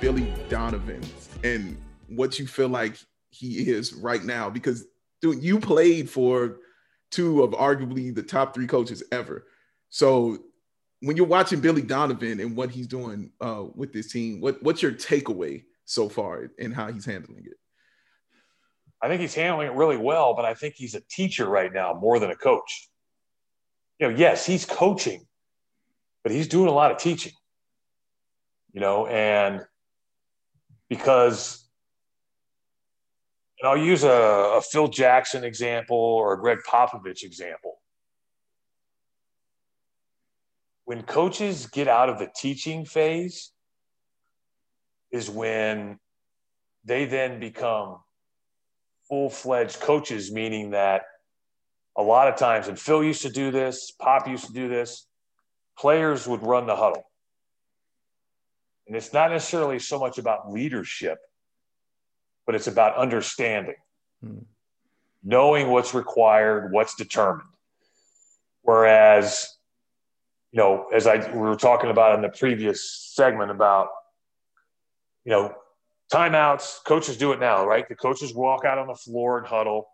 Billy Donovan and what you feel like he is right now, because dude, you played for two of arguably the top three coaches ever. So when you're watching Billy Donovan and what he's doing uh, with this team, what what's your takeaway so far and how he's handling it? I think he's handling it really well, but I think he's a teacher right now more than a coach. You know, yes, he's coaching, but he's doing a lot of teaching. You know, and because and I'll use a, a Phil Jackson example or a Gregg Popovich example. When coaches get out of the teaching phase, is when they then become full fledged coaches, meaning that a lot of times, and Phil used to do this, Pop used to do this, players would run the huddle. And it's not necessarily so much about leadership, but it's about understanding, hmm. knowing what's required, what's determined. Whereas, you know, as I we were talking about in the previous segment about, you know, timeouts, coaches do it now, right? The coaches walk out on the floor and huddle,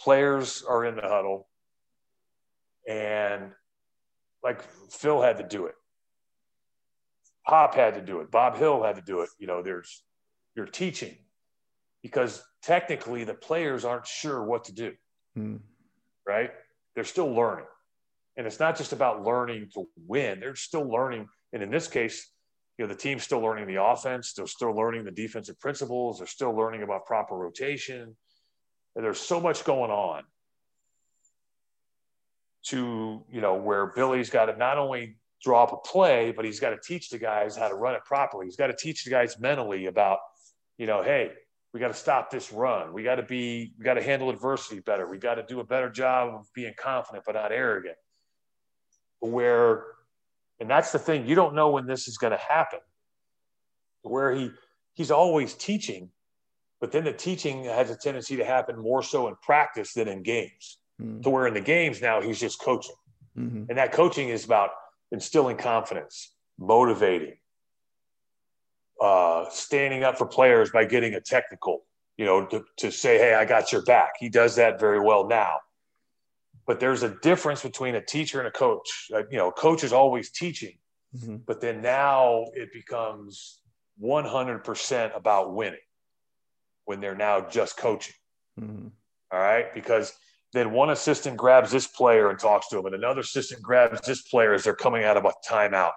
players are in the huddle. And like Phil had to do it. Pop had to do it. Bob Hill had to do it. You know, there's you're teaching because technically the players aren't sure what to do. Hmm. Right? They're still learning. And it's not just about learning to win. They're still learning. And in this case, you know, the team's still learning the offense. They're still learning the defensive principles. They're still learning about proper rotation. And there's so much going on to, you know, where Billy's got to not only draw up a play, but he's got to teach the guys how to run it properly. He's got to teach the guys mentally about, you know, hey, we got to stop this run. We got to be, we got to handle adversity better. We got to do a better job of being confident but not arrogant. Where and that's the thing. You don't know when this is going to happen. Where he he's always teaching, but then the teaching has a tendency to happen more so in practice than in games. Mm-hmm. To where in the games now he's just coaching. Mm-hmm. And that coaching is about instilling confidence, motivating, uh, standing up for players by getting a technical, you know, to, to say, hey, I got your back. He does that very well now but there's a difference between a teacher and a coach. Uh, you know, a coach is always teaching, mm-hmm. but then now it becomes 100% about winning when they're now just coaching. Mm-hmm. All right. Because then one assistant grabs this player and talks to him, and another assistant grabs this player as they're coming out of a timeout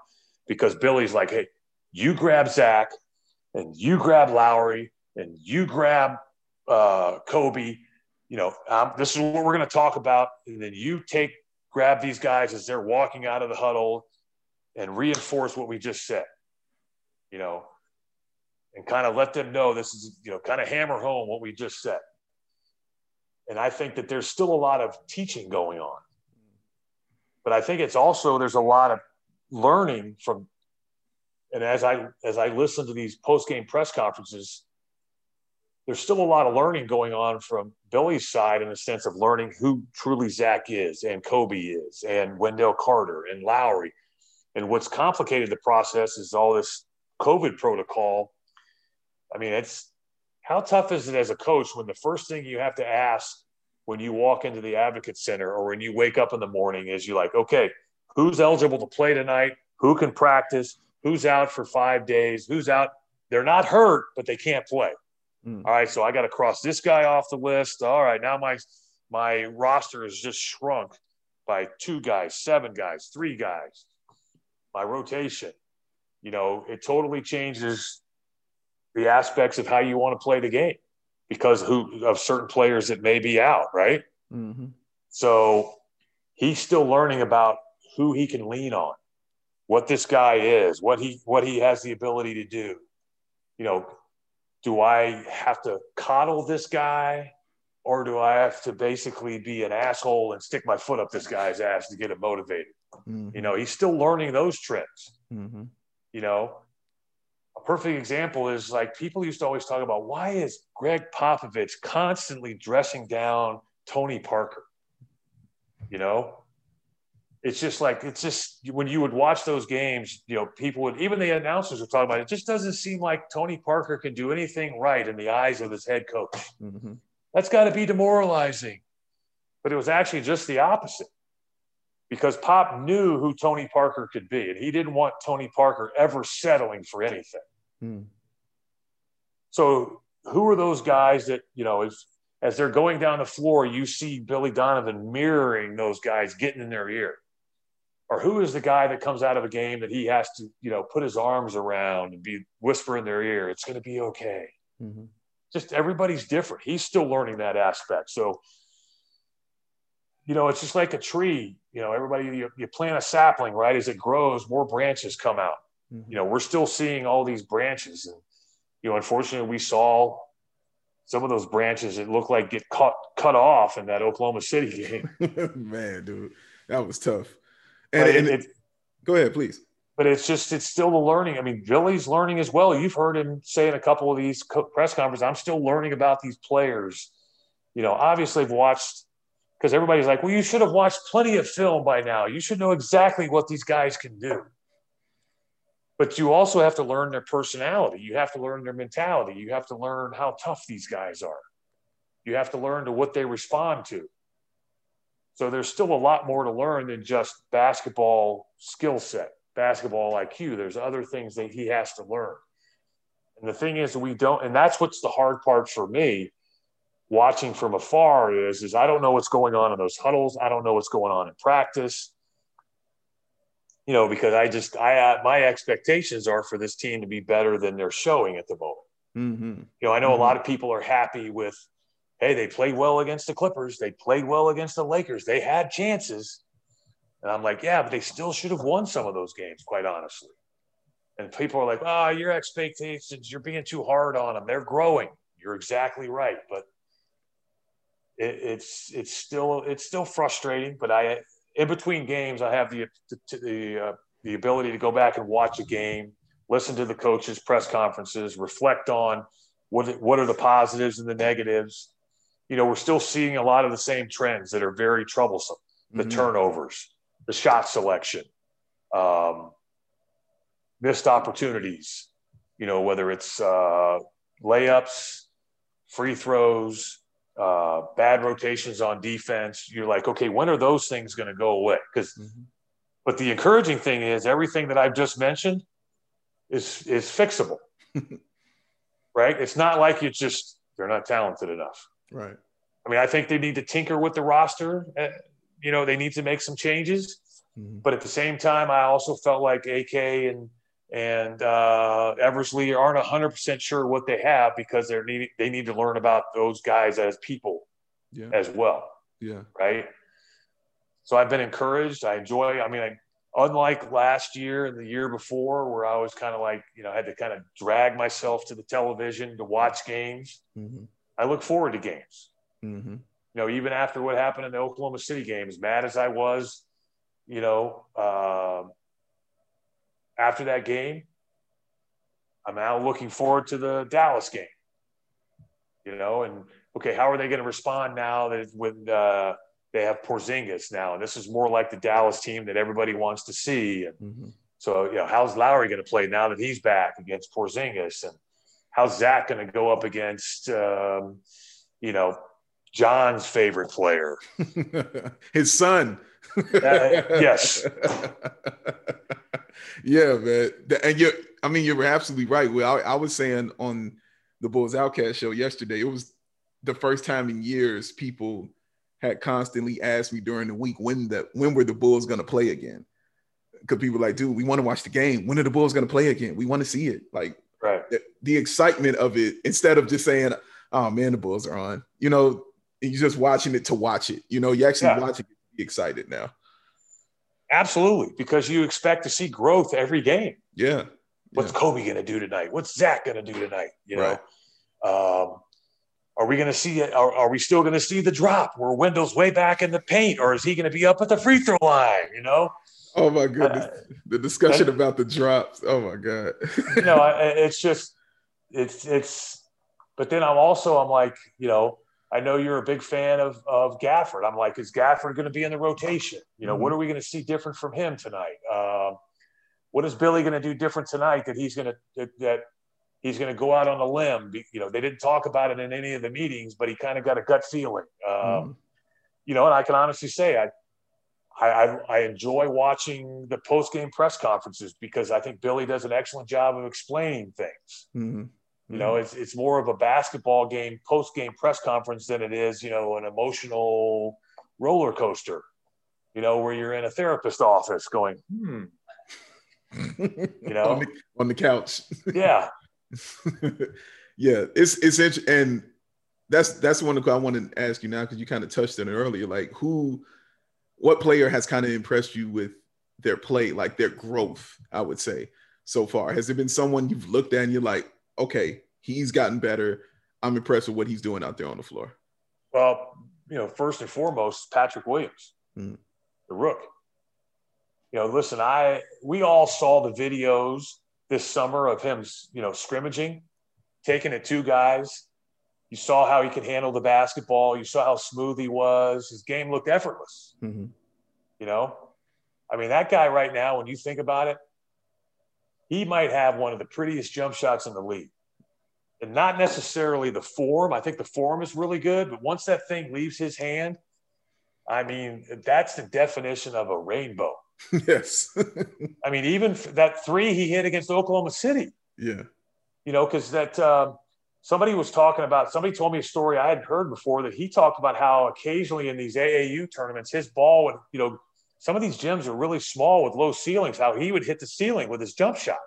because Billy's like, hey, you grab Zach and you grab Lauri and you grab uh, Coby you know, um, this is what we're going to talk about. And then you take, grab these guys as they're walking out of the huddle and reinforce what we just said, you know, and kind of let them know this is, you know, kind of hammer home what we just said. And I think that there's still a lot of teaching going on. But I think it's also, there's a lot of learning from, and as I, as I listen to these post game press conferences, there's still a lot of learning going on from Billy's side in the sense of learning who truly Zach is and Coby is and Wendell Carter and Lauri. And what's complicated the process is all this COVID protocol. I mean, it's how tough is it as a coach when the first thing you have to ask when you walk into the advocate center or when you wake up in the morning is you like, okay, who's eligible to play tonight? Who can practice? Who's out for five days? Who's out? They're not hurt, but they can't play. Mm. All right, so I got to cross this guy off the list. All right, now my my roster is just shrunk by two guys, seven guys, three guys. My rotation, you know, it totally changes the aspects of how you want to play the game because who of certain players that may be out, right? Mm-hmm. So he's still learning about who he can lean on, what this guy is, what he what he has the ability to do. You know, do I have to coddle this guy or do I have to basically be an asshole and stick my foot up this guy's ass to get him motivated? Mm-hmm. You know, he's still learning those tricks. Mm-hmm. You know, a perfect example is like people used to always talk about why is Gregg Popovich constantly dressing down Tony Parker? You know, it's just like it's just when you would watch those games, you know, people would even the announcers were talking about it. it just doesn't seem like Tony Parker can do anything right in the eyes of his head coach. Mm-hmm. That's got to be demoralizing. But it was actually just the opposite because Pop knew who Tony Parker could be, and he didn't want Tony Parker ever settling for anything. Mm. So, who are those guys that you know, as as they're going down the floor, you see Billy Donovan mirroring those guys, getting in their ear? or who is the guy that comes out of a game that he has to, you know, put his arms around and be whisper in their ear, it's going to be okay. Mm-hmm. Just everybody's different. He's still learning that aspect. So, you know, it's just like a tree. You know, everybody, you, you plant a sapling, right? As it grows, more branches come out. Mm-hmm. You know, we're still seeing all these branches. And, you know, unfortunately, we saw some of those branches that look like get cut cut off in that Oklahoma City game. Man, dude, that was tough. And, and it, it, go ahead, please. But it's just it's still the learning. I mean, Billy's learning as well. You've heard him say in a couple of these press conferences, "I'm still learning about these players." You know, obviously, I've watched because everybody's like, "Well, you should have watched plenty of film by now. You should know exactly what these guys can do." But you also have to learn their personality. You have to learn their mentality. You have to learn how tough these guys are. You have to learn to what they respond to. So there's still a lot more to learn than just basketball skill set, basketball IQ. There's other things that he has to learn. And the thing is, we don't, and that's what's the hard part for me watching from afar is, is I don't know what's going on in those huddles. I don't know what's going on in practice. You know, because I just, I, uh, my expectations are for this team to be better than they're showing at the moment. Mm-hmm. You know, I know mm-hmm. a lot of people are happy with hey, they played well against the Clippers. They played well against the Lakers. They had chances. And I'm like, yeah, but they still should have won some of those games, quite honestly. And people are like, oh, your expectations, you're being too hard on them. They're growing. You're exactly right. But it, it's it's still it's still frustrating. But I in between games, I have the the the, uh, the ability to go back and watch a game, listen to the coaches' press conferences, reflect on what what are the positives and the negatives, you know, we're still seeing a lot of the same trends that are very troublesome the mm-hmm. turnovers, the shot selection, um, missed opportunities, you know, whether it's uh, layups, free throws, uh, bad rotations on defense. You're like, okay, when are those things going to go away? Because, mm-hmm. but the encouraging thing is everything that I've just mentioned is is fixable, right? It's not like you just they're not talented enough. Right. I mean, I think they need to tinker with the roster. Uh, you know, they need to make some changes. Mm-hmm. But at the same time, I also felt like AK and and uh, Eversley aren't 100% sure what they have because they're need they need to learn about those guys as people yeah. as well. Yeah. Right. So I've been encouraged. I enjoy. I mean, I, unlike last year and the year before, where I was kind of like, you know, I had to kind of drag myself to the television to watch games. Mm-hmm. I look forward to games. Mm-hmm. You know, even after what happened in the Oklahoma City game, as mad as I was, you know, uh, after that game, I'm now looking forward to the Dallas game. You know, and okay, how are they going to respond now that when uh, they have Porzingis now, and this is more like the Dallas team that everybody wants to see. And mm-hmm. so, you know, how's Lauri going to play now that he's back against Porzingis, and how's Zach going to go up against, um, you know, John's favorite player, his son. uh, yes. yeah, man. And you're, I mean, you're absolutely right. Well, I, I was saying on the Bulls Outcast show yesterday, it was the first time in years people had constantly asked me during the week when the when were the Bulls going to play again? Because people were like, dude, we want to watch the game. When are the Bulls going to play again? We want to see it. Like, right. The, the excitement of it instead of just saying, oh man, the Bulls are on. You know, you're just watching it to watch it. You know, you actually yeah. watching it to be excited now. Absolutely, because you expect to see growth every game. Yeah. What's yeah. Coby going to do tonight? What's Zach going to do tonight? You know, right. um, are we going to see it? Are, are we still going to see the drop where Wendell's way back in the paint, or is he going to be up at the free throw line? You know. Oh my goodness, uh, the discussion about the drops. Oh my god. you know, it's just, it's it's. But then I'm also I'm like, you know, I know you're a big fan of of Gafford. I'm like, is Gafford going to be in the rotation? You know, mm-hmm. what are we going to see different from him tonight? Um, what is Billy going to do different tonight that he's going to that, that he's going to go out on a limb? You know, they didn't talk about it in any of the meetings, but he kind of got a gut feeling. Um, mm-hmm. You know, and I can honestly say I I, I, enjoy watching the post game press conferences because I think Billy does an excellent job of explaining things. Mm-hmm. You know, it's it's more of a basketball game post game press conference than it is, you know, an emotional roller coaster. You know, where you're in a therapist office going, hmm. you know, on, the, on the couch. yeah. yeah, it's it's interesting, and that's that's one of I want to ask you now because you kind of touched on it earlier. Like, who, what player has kind of impressed you with their play, like their growth? I would say so far. Has there been someone you've looked at and you're like, okay, he's gotten better. I'm impressed with what he's doing out there on the floor. Well, you know, first and foremost, Patrick Williams, mm. the rook. You know, listen, I we all saw the videos this summer of him, you know, scrimmaging, taking it two guys. You saw how he could handle the basketball. You saw how smooth he was. His game looked effortless. Mm-hmm. You know, I mean, that guy right now, when you think about it, he might have one of the prettiest jump shots in the league. And not necessarily the form. I think the form is really good, but once that thing leaves his hand, I mean, that's the definition of a rainbow. Yes. I mean, even that three he hit against Oklahoma City. Yeah. You know, because that um, somebody was talking about, somebody told me a story I hadn't heard before that he talked about how occasionally in these AAU tournaments, his ball would, you know, some of these gyms are really small with low ceilings, how he would hit the ceiling with his jump shot.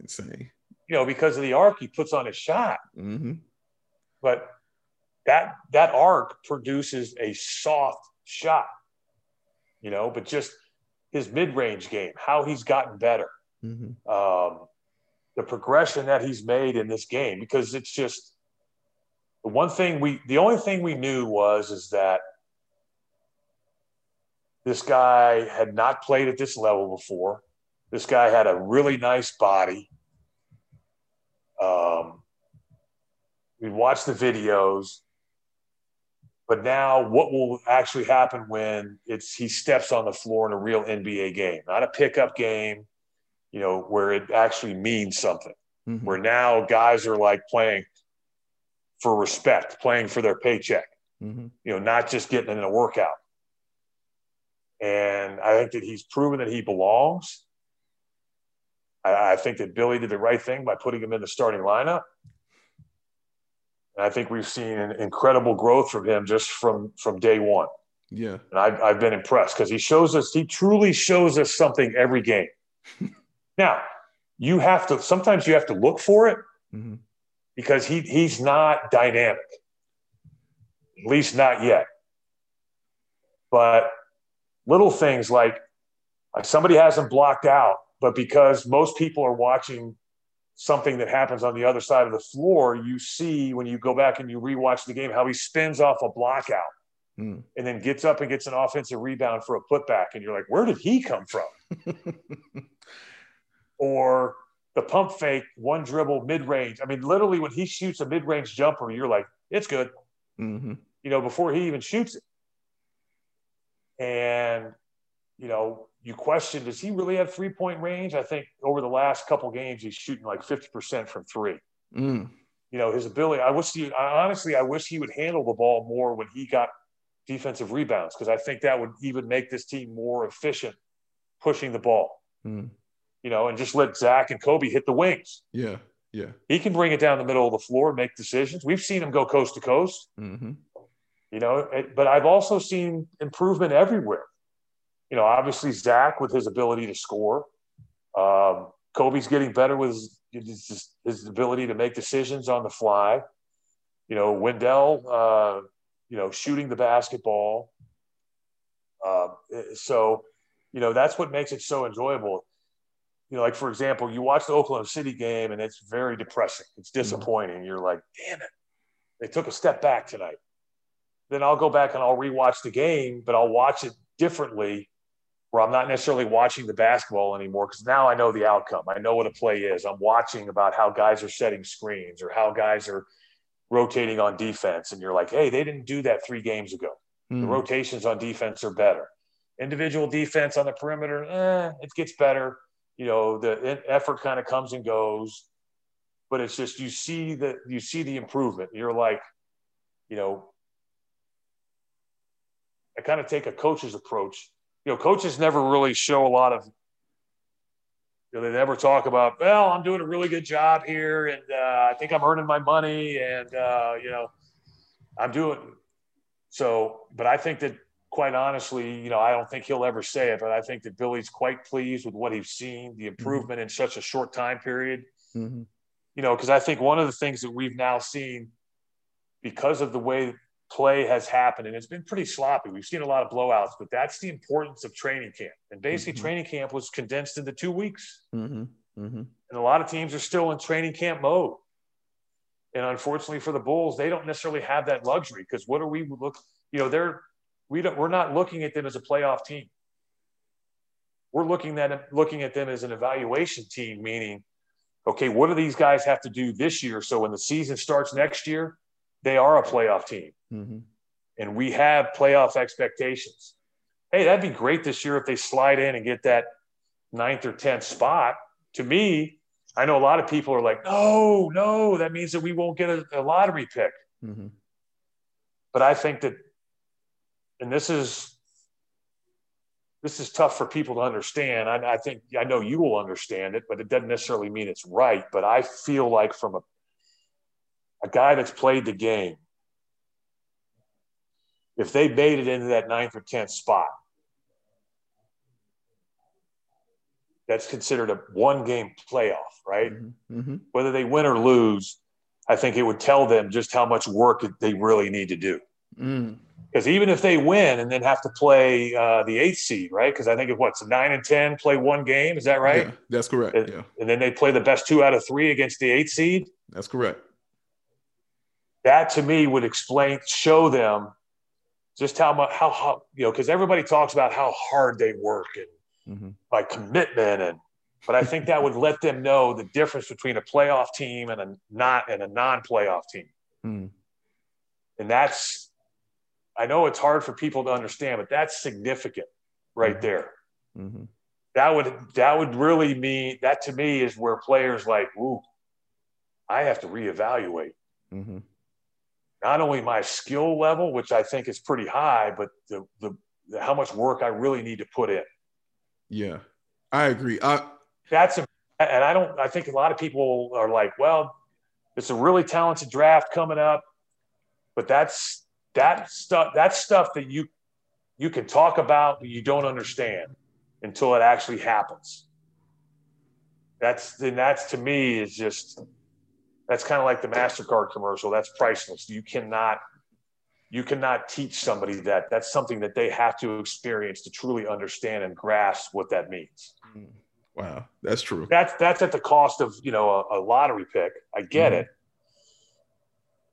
Insane. You know, because of the arc he puts on his shot. Mm-hmm. But that that arc produces a soft shot. You know, but just his mid-range game, how he's gotten better. Mm-hmm. Um, the progression that he's made in this game, because it's just the one thing we the only thing we knew was is that this guy had not played at this level before. This guy had a really nice body. Um, we watched the videos, but now what will actually happen when it's he steps on the floor in a real NBA game, not a pickup game, you know, where it actually means something. Mm-hmm. Where now guys are like playing for respect, playing for their paycheck. Mm-hmm. You know, not just getting in a workout. And I think that he's proven that he belongs. I, I think that Billy did the right thing by putting him in the starting lineup. And I think we've seen an incredible growth from him just from from day one. Yeah. And I've, I've been impressed because he shows us, he truly shows us something every game. now, you have to, sometimes you have to look for it mm-hmm. because he, he's not dynamic, at least not yet. But little things like somebody hasn't blocked out, but because most people are watching something that happens on the other side of the floor, you see when you go back and you rewatch the game how he spins off a block out mm. and then gets up and gets an offensive rebound for a putback. And you're like, where did he come from? or the pump fake, one dribble, mid range. I mean, literally, when he shoots a mid range jumper, you're like, it's good. Mm-hmm. You know, before he even shoots it. And, you know, you question, does he really have three point range? I think over the last couple games, he's shooting like 50% from three. Mm. You know, his ability, I wish he, I, honestly, I wish he would handle the ball more when he got defensive rebounds because I think that would even make this team more efficient pushing the ball. Mm. You know, and just let Zach and Coby hit the wings. Yeah. Yeah. He can bring it down the middle of the floor and make decisions. We've seen him go coast to coast. Mm-hmm you know, but I've also seen improvement everywhere. You know, obviously Zach with his ability to score. Um, Coby's getting better with his, his, his, ability to make decisions on the fly. You know, Wendell, uh, you know, shooting the basketball. Uh, so, you know, that's what makes it so enjoyable. You know, like for example, you watch the Oklahoma City game and it's very depressing. It's mm-hmm. disappointing. You're like, damn it, they took a step back tonight then I'll go back and I'll rewatch the game, but I'll watch it differently where I'm not necessarily watching the basketball anymore because now I know the outcome. I know what a play is. I'm watching about how guys are setting screens or how guys are rotating on defense, and you're like, hey, they didn't do that three games ago. Mm. The hmm. rotations on defense are better. Individual defense on the perimeter, eh, it gets better. You know, the effort kind of comes and goes, but it's just you see the you see the improvement. You're like, you know, I kind of take a coach's approach. You know, coaches never really show a lot of you know, they never talk about, well, I'm doing a really good job here, and uh, I think I'm earning my money, and uh, you know, I'm doing so. But I think that, quite honestly, you know, I don't think he'll ever say it, but I think that Billy's quite pleased with what he's seen, the mm-hmm. improvement mm-hmm. in such a short time period. Mm-hmm. You know, because I think one of the things that we've now seen, because of the way play has happened and it's been pretty sloppy. We've seen a lot of blowouts, but that's the importance of training camp. And basically, mm-hmm. training camp was condensed into two weeks. Mm-hmm. Mm-hmm. And a lot of teams are still in training camp mode. And unfortunately for the Bulls, they don't necessarily have that luxury because what are we look? You know, they're we don't we're not looking at them as a playoff team. We're looking at looking at them as an evaluation team, meaning, okay, what do these guys have to do this year? So when the season starts next year, they are a playoff team. Mm-hmm. And we have playoff expectations. Hey, that'd be great this year if they slide in and get that ninth or 10th spot. To me, I know a lot of people are like, no, no, that means that we won't get a, a lottery pick. Mm-hmm. But I think that, and this is, this is tough for people to understand. I, I think I know you will understand it, but it doesn't necessarily mean it's right. But I feel like from a a guy that's played the game, if they made it into that ninth or tenth spot, that's considered a one game playoff, right? Mm-hmm. mm-hmm. Whether they win or lose, I think it would tell them just how much work they really need to do. Because mm. even if they win and then have to play uh, the eighth seed, right? Because I think it's what's nine and ten play one game. Is that right? Yeah, that's correct. And, yeah. and then they play the best two out of three against the eighth seed. That's correct that to me would explain, show them just how much, how, how you know, because everybody talks about how hard they work and mm-hmm. by commitment and, but I think that would let them know the difference between a playoff team and a not and a non-playoff team. Mm. And that's, I know it's hard for people to understand, but that's significant right mm-hmm. there. Mm-hmm. That would that would really mean that to me is where players like, ooh, I have to reevaluate. Mm-hmm not only my skill level, which I think is pretty high, but the, the, the how much work I really need to put in. Yeah, I agree. I, That's a, and I don't. I think a lot of people are like, well, it's a really talented draft coming up, but that's that stuff. That's stuff that you you can talk about, but you don't understand until it actually happens. That's then that's to me is just that's kind of like the MasterCard commercial. That's priceless. You cannot you cannot teach somebody that. That's something that they have to experience to truly understand and grasp what that means. Mm. Wow, that's true. That's that's at the cost of you know a, a lottery pick. I get mm-hmm. it.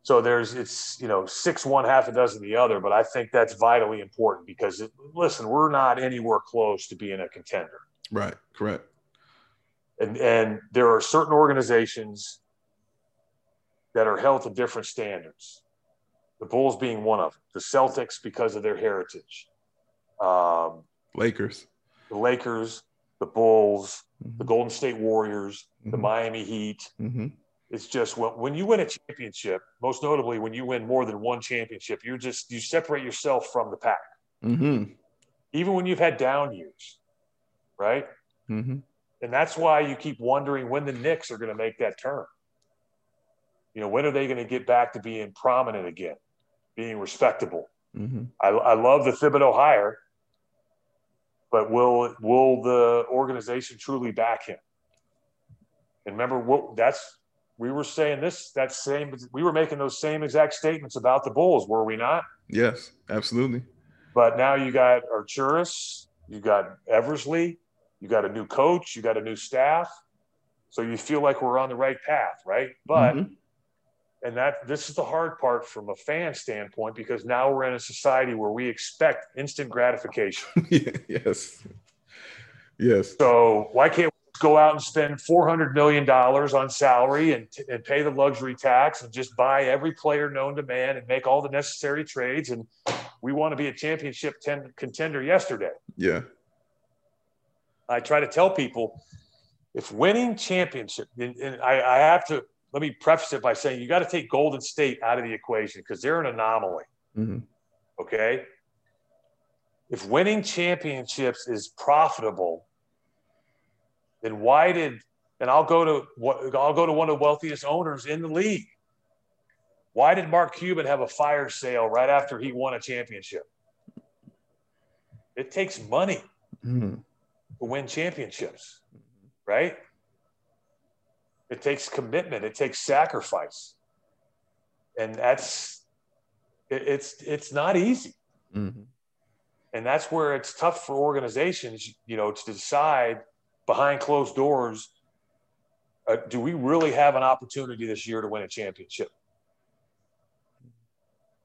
So there's it's you know six one half a dozen the other, but I think that's vitally important because it, listen, we're not anywhere close to being a contender. Right. Correct. And and there are certain organizations that are held to different standards. The Bulls being one of them. The Celtics because of their heritage. Um, Lakers. The Lakers, the Bulls, mm-hmm. the Golden State Warriors, mm-hmm. the Miami Heat. Mm-hmm. It's just when, when you win a championship, most notably when you win more than one championship, you just you separate yourself from the pack. Mm-hmm. Even when you've had down years, right? Mm-hmm. And that's why you keep wondering when the Knicks are going to make that turn. You know, when are they going to get back to being prominent again, being respectable? Mm-hmm. I, I love the Thibodeau hire, but will will the organization truly back him? And remember, what that's we were saying this that same we were making those same exact statements about the Bulls, were we not? Yes, absolutely. But now you got Arturas, you got Eversley, you got a new coach, you got a new staff. So you feel like we're on the right path, right? But mm-hmm and that this is the hard part from a fan standpoint because now we're in a society where we expect instant gratification. yes. Yes. So why can't we go out and spend $400 million on salary and, and pay the luxury tax and just buy every player known to man and make all the necessary trades. And we want to be a championship ten, contender yesterday. Yeah. I try to tell people if winning championship, and, and I, I have to let me preface it by saying you got to take Golden State out of the equation because they're an anomaly. Mm-hmm. Okay. If winning championships is profitable, then why did and I'll go to what I'll go to one of the wealthiest owners in the league. Why did Mark Cuban have a fire sale right after he won a championship? It takes money Mm-hmm. to win championships, right? It takes commitment, it takes sacrifice. And that's it, it's it's not easy. Mm-hmm. And that's where it's tough for organizations, you know, to decide behind closed doors uh, do we really have an opportunity this year to win a championship?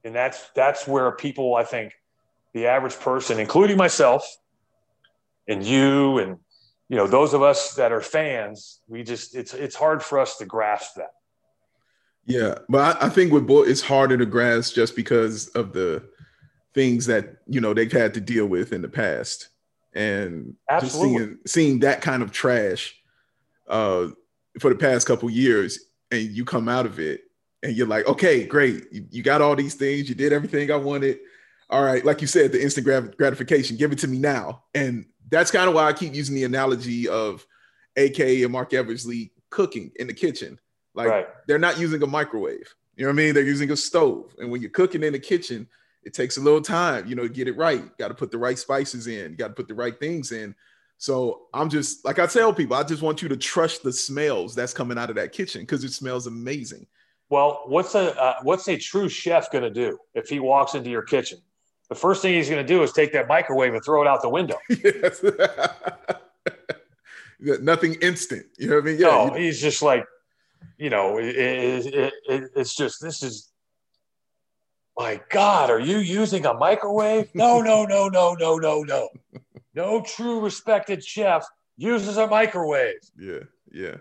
And that's that's where people, I think, the average person, including myself, and you, and you know, those of us that are fans, we just it's it's hard for us to grasp that. Yeah, but I, I think with Bull, it's harder to grasp just because of the things that you know they've had to deal with in the past, and just Absolutely. seeing seeing that kind of trash uh, for the past couple years, and you come out of it, and you're like, okay, great, you, you got all these things, you did everything I wanted. All right, like you said, the instant grat- gratification, give it to me now, and that's kind of why I keep using the analogy of AK and Marc Eversley cooking in the kitchen. Like Right. they're not using a microwave. You know what I mean? They're using a stove. And when you're cooking in the kitchen, it takes a little time, you know, to get it right. Got to put the right spices in, got to put the right things in. So I'm just like I tell people, I just want you to trust the smells that's coming out of that kitchen because it smells amazing. Well, what's a uh, what's a true chef going to do if he walks into your kitchen? The first thing he's going to do is take that microwave and throw it out the window. yes. Nothing instant. You know what I mean? Yeah. no, you- he's just like, you know, it, it, it, it's just this is. My God, are you using a microwave? No, no, no, no, no, no, no. No true respected chef uses a microwave. yeah. Yeah.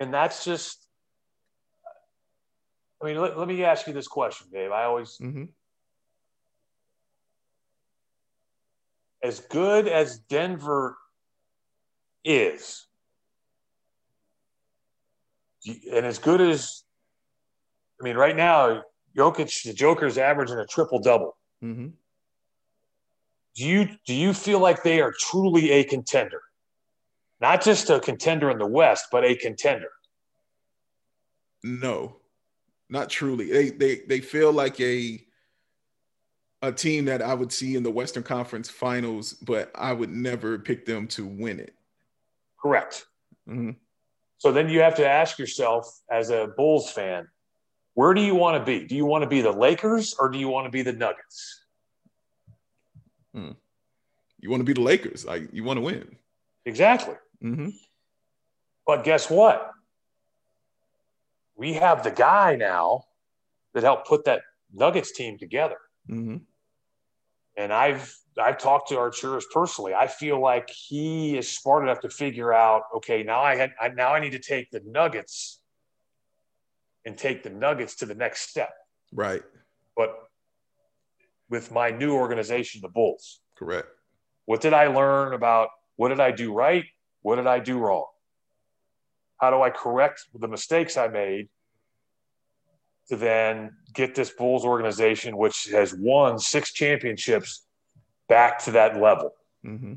And that's just, I mean, let, let me ask you this question, Dave. I always, hmm as good as Denver is, and as good as, I mean, right now, Jokic, the Joker's averaging a triple double. hmm Do you do you feel like they are truly a contender? Not just a contender in the West, but a contender. No, not truly. They they they feel like a a team that I would see in the Western Conference Finals, but I would never pick them to win it. Correct. Mhm. So then you have to ask yourself, as a Bulls fan, where do you want to be? Do you want to be the Lakers or do you want to be the Nuggets? You want to be the Lakers, like you want to win. Exactly. hmm But guess what? We have the guy now that helped put that Nuggets team together. hmm And I've I've talked to Arturas personally. I feel like he is smart enough to figure out, okay, now I had I, now I need to take the Nuggets and take the Nuggets to the next step. Right. But with my new organization, the Bulls, Correct. what did I learn about what did I do right? What did I do wrong? How do I correct the mistakes I made to then get this Bulls organization, which has won six championships, back to that level hmm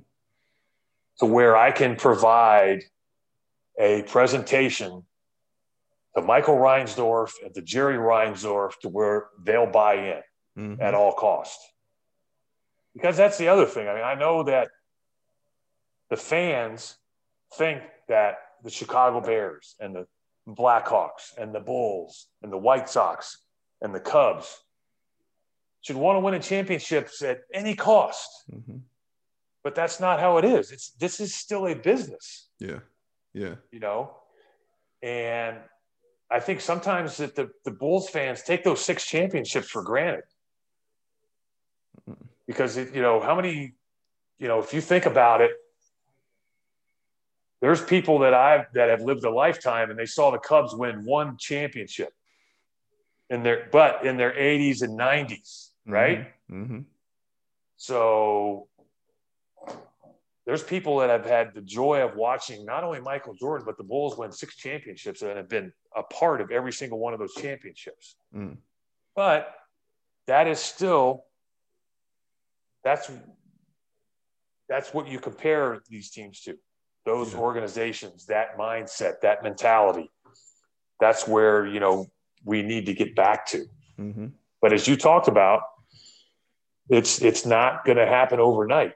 to where I can provide a presentation to Michael Reinsdorf and to Jerry Reinsdorf to where they'll buy in hmm at all costs. Because that's the other thing. I mean, I know that the fans think that the Chicago Bears and the Blackhawks and the Bulls and the White Sox and the Cubs should want to win a championships at any cost. hmm But that's not how it is. It's this is still a business, Yeah. Yeah. you know? And I think sometimes that the, the Bulls fans take those six championships for granted. Because it, you know, how many, you know, if you think about it, there's people that I've that have lived a lifetime and they saw the Cubs win one championship in their but in their 80s and 90s, right? Mm-hmm. Mm-hmm. So there's people that have had the joy of watching not only Michael Jordan but the Bulls win six championships and have been a part of every single one of those championships. Mm. But that is still that's that's what you compare these teams to those yeah. organizations that mindset that mentality that's where you know we need to get back to mm-hmm. but as you talked about it's it's not going to happen overnight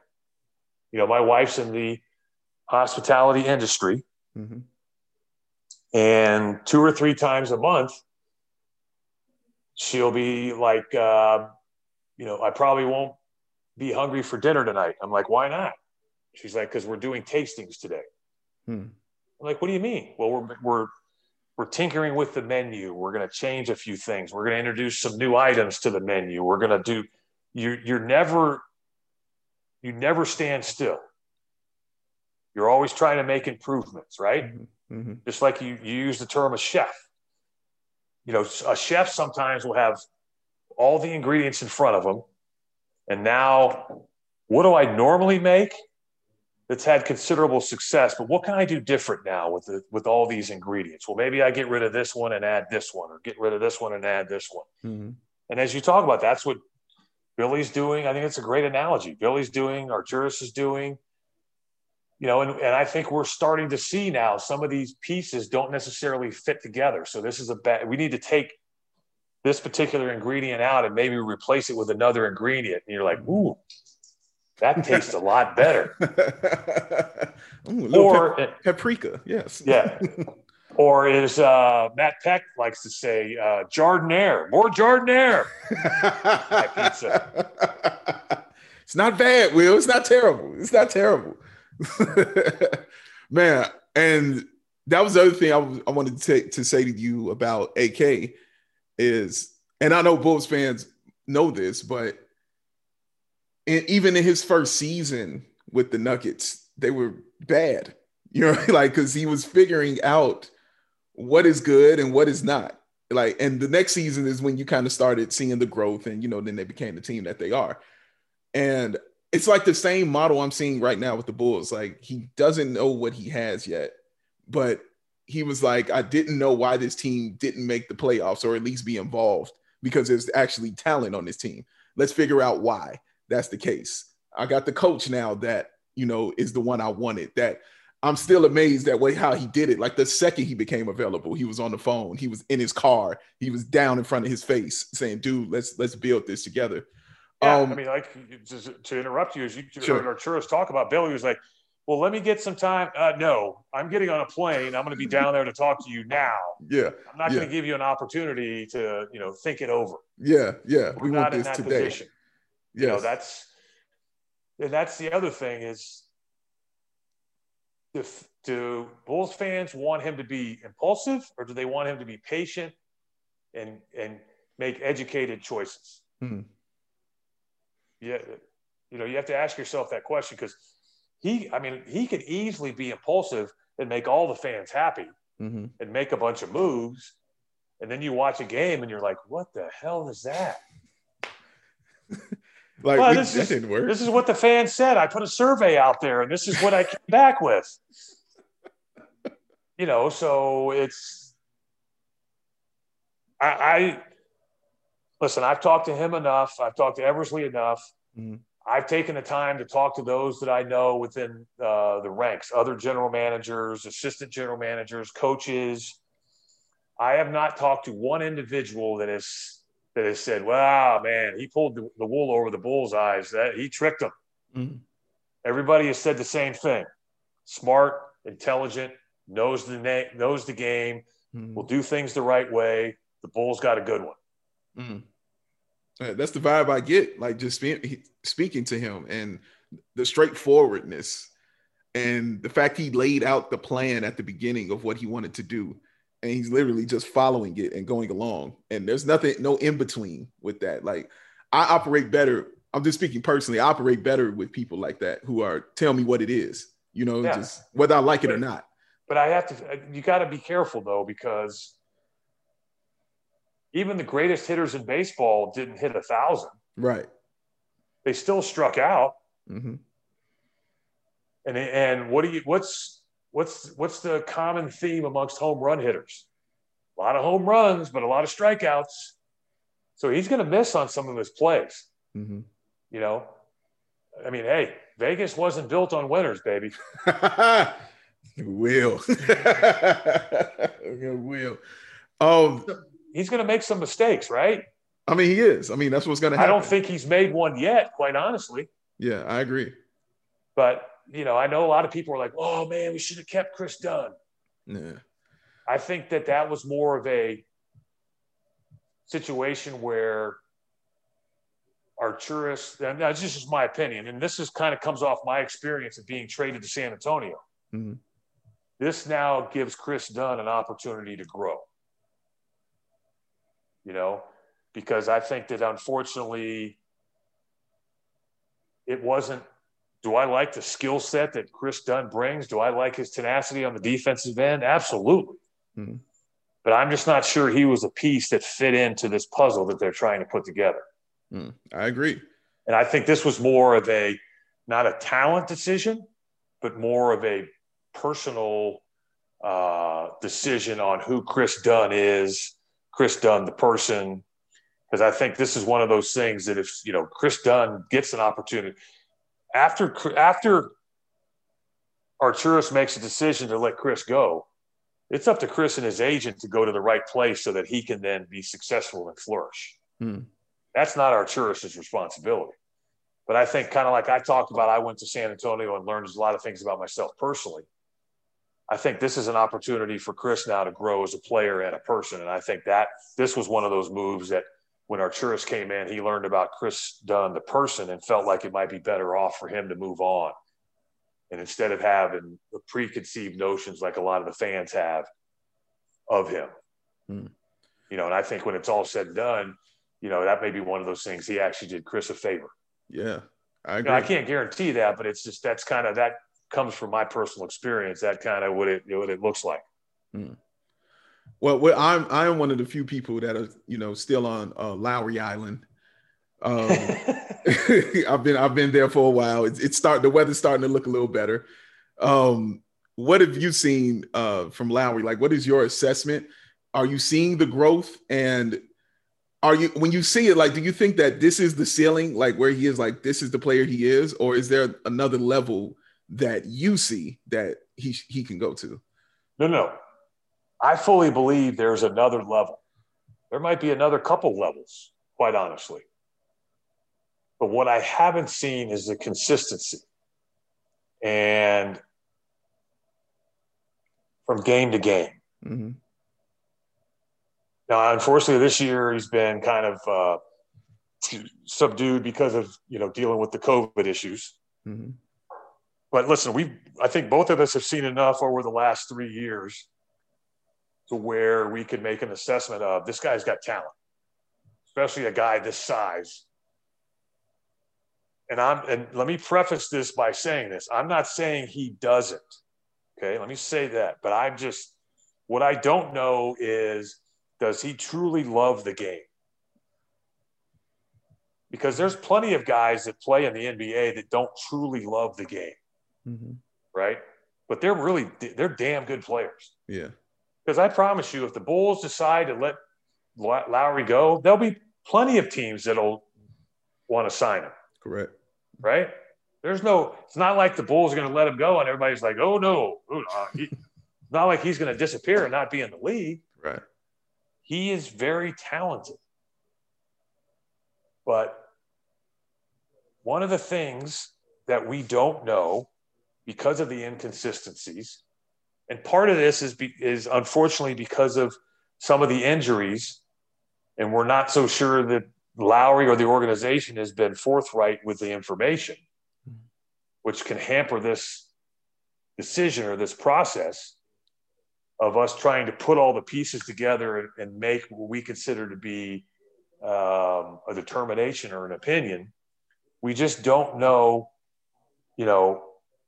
you know my wife's in the hospitality industry mm-hmm. and two or three times a month she'll be like uh, you know i probably won't be hungry for dinner tonight. I'm like, why not? She's like, because we're doing tastings today. Hmm. I'm like, what do you mean? Well, we're, we're, we're tinkering with the menu. We're going to change a few things. We're going to introduce some new items to the menu. We're going to do, you, you're never, you never stand still. You're always trying to make improvements, right? Mm-hmm. mm-hmm. Just like you, you use the term a chef. You know, a chef sometimes will have all the ingredients in front of them and now, what do I normally make that's had considerable success? But what can I do different now with the, with all these ingredients? Well, maybe I get rid of this one and add this one, or get rid of this one and add this one. Mm-hmm. And as you talk about, that's what Billy's doing. I think it's a great analogy. Billy's doing, Arturas is doing. You know, and, and I think we're starting to see now some of these pieces don't necessarily fit together. So this is a bad. We need to take this particular ingredient out and maybe replace it with another ingredient. And you're like, ooh, that tastes a lot better. ooh, or pap- paprika, yes. yeah. Or as uh, Matt Peck likes to say, uh, Giardiniera, more Giardiniera. pizza. It's not bad, Will. It's not terrible. It's not terrible. Man, and that was the other thing I, was, I wanted to, to say to you about AK is, and I know Bulls fans know this, but in, even in his first season with the Nuggets, they were bad. You know, like because he was figuring out what is good and what is not. Like, and the next season is when you kind of started seeing the growth, and you know, then they became the team that they are. And it's like the same model I'm seeing right now with the Bulls. Like he doesn't know what he has yet, but he was like, I didn't know why this team didn't make the playoffs or at least be involved because there's actually talent on this team. Let's figure out why that's the case. I got the coach now that, you know, is the one I wanted. That I'm still amazed at way how he did it. Like the second he became available, he was on the phone, he was in his car, he was down in front of his face saying, dude, let's let's build this together. Yeah, um, I mean, like to interrupt you, as you sure. heard Arturas talk about Billy was like, well, let me get some time. Uh, no, I'm getting on a plane. I'm going to be down there to talk to you now. Yeah. I'm not yeah. going to give you an opportunity to, you know, think it over. Yeah. Yeah. We're we want this today. Position. Yes. You know, that's, and that's the other thing is if, do Bulls fans want him to be impulsive or do they want him to be patient and, and make educated choices? Hmm. Yeah. You know, you have to ask yourself that question because – he, I mean, he could easily be impulsive and make all the fans happy mm-hmm. and make a bunch of moves. And then you watch a game and you're like, what the hell is that? like, well, this, that is, didn't work. this is what the fans said. I put a survey out there and this is what I came back with. You know, so it's, I, I, listen, I've talked to him enough. I've talked to Eversley enough. Mm-hmm. I've taken the time to talk to those that I know within uh, the ranks, other general managers, assistant general managers, coaches. I have not talked to one individual that has that has said, "Wow, man, he pulled the, the wool over the bull's eyes. That he tricked them." Mm-hmm. Everybody has said the same thing: smart, intelligent, knows the name, knows the game, mm-hmm. will do things the right way. The Bulls got a good one. Mm-hmm. That's the vibe I get, like just speak, speaking to him and the straightforwardness and the fact he laid out the plan at the beginning of what he wanted to do. And he's literally just following it and going along. And there's nothing, no in between with that. Like I operate better. I'm just speaking personally. I operate better with people like that who are tell me what it is. You know, yeah. just whether I like it or not. But I have to. You got to be careful though, because even the greatest hitters in baseball didn't hit a thousand. Right. They still struck out. Mm-hmm. And and what do you what's what's what's the common theme amongst home run hitters? A lot of home runs, but a lot of strikeouts. So he's going to miss on some of his plays. Mm-hmm. You know, I mean, hey, Vegas wasn't built on winners, baby. will. will. Um, he's going to make some mistakes, right? I mean, he is. I mean, that's what's going to happen. I don't think he's made one yet, quite honestly. Yeah, I agree. But, you know, I know a lot of people are like, oh, man, we should have kept Kris Dunn. Yeah. I think that that was more of a situation where Arturas, and that's just my opinion, and this is kind of comes off my experience of being traded to San Antonio. Mm-hmm. This now gives Kris Dunn an opportunity to grow. You know, because I think that unfortunately it wasn't. Do I like the skill set that Kris Dunn brings? Do I like his tenacity on the defensive end? Absolutely. Mm-hmm. But I'm just not sure he was a piece that fit into this puzzle that they're trying to put together. Mm, I agree. And I think this was more of a not a talent decision, but more of a personal uh, decision on who Kris Dunn is, Kris Dunn, the person. Because I think this is one of those things that if you know Kris Dunn gets an opportunity after after Arturas makes a decision to let Kris go, it's up to Kris and his agent to go to the right place so that he can then be successful and flourish. Hmm. That's not Arturas's responsibility. But I think, kind of like I talked about, I went to San Antonio and learned a lot of things about myself personally. I think this is an opportunity for Kris now to grow as a player and a person. And I think that this was one of those moves that when Arturas came in, he learned about Kris Dunn, the person, and felt like it might be better off for him to move on and instead of having the preconceived notions like a lot of the fans have of him. Hmm. You know, and I think when it's all said and done, you know, that may be one of those things he actually did Kris a favor. Yeah. I agree. You know, I can't guarantee that, but it's just that's kind of that comes from my personal experience. That kind of what it what it looks like. Hmm. Well, I'm I'm one of the few people that are you know still on uh, Lauri Island. Um, I've been I've been there for a while. It's, it's start the weather's starting to look a little better. Um, what have you seen uh, from Lauri? Like, what is your assessment? Are you seeing the growth? And are you when you see it, like, do you think that this is the ceiling, like where he is, like this is the player he is, or is there another level that you see that he he can go to? No, no. I fully believe there's another level. There might be another couple levels, quite honestly. But what I haven't seen is the consistency. And from game to game. Mm-hmm. Now, unfortunately, this year he's been kind of uh, subdued because of you know dealing with the COVID issues. Mm-hmm. But listen, we I think both of us have seen enough over the last three years to where we can make an assessment of this guy's got talent, especially a guy this size and I'm and let me preface this by saying this. I'm not saying he doesn't. Okay, let me say that. But I'm just what I don't know is does he truly love the game? Because there's plenty of guys that play in the NBA that don't truly love the game. Mm-hmm. Right? But they're really they're damn good players. Yeah. Because I promise you, if the Bulls decide to let Lauri go, there'll be plenty of teams that'll want to sign him. Correct right? There's no, it's not like the Bulls are going to let him go and everybody's like, oh no, uh, he, not like he's going to disappear and not be in the league. Right. He is very talented. But one of the things that we don't know because of the inconsistencies, and part of this is, be, is unfortunately because of some of the injuries, and we're not so sure that Lauri or the organization has been forthright with the information, which can hamper this decision or this process of us trying to put all the pieces together and, and make what we consider to be um, a determination or an opinion. We just don't know, you know,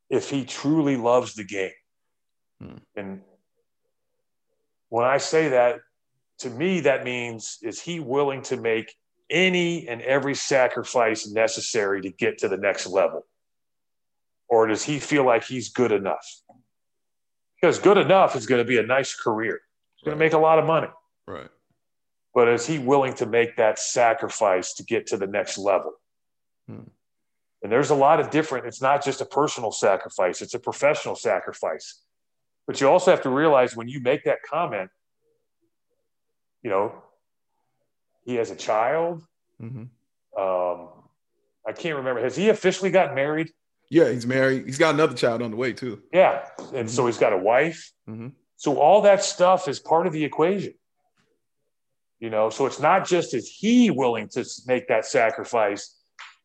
if he truly loves the game. Hmm. And when I say that, to me, that means is he willing to make any and every sacrifice necessary to get to the next level? Or does he feel like he's good enough? Because good enough is going to be a nice career. He's going to make a lot of money. Right. But is he willing to make that sacrifice to get to the next level? Hmm. And there's a lot of different, it's not just a personal sacrifice, it's a professional sacrifice. But you also have to realize when you make that comment, you know, he has a child. Mm-hmm. Um, I can't remember. Has he officially gotten married? Yeah, he's married. He's got another child on the way too. Yeah, and mm-hmm. so he's got a wife. Mm-hmm. So all that stuff is part of the equation. You know, so it's not just is he willing to make that sacrifice,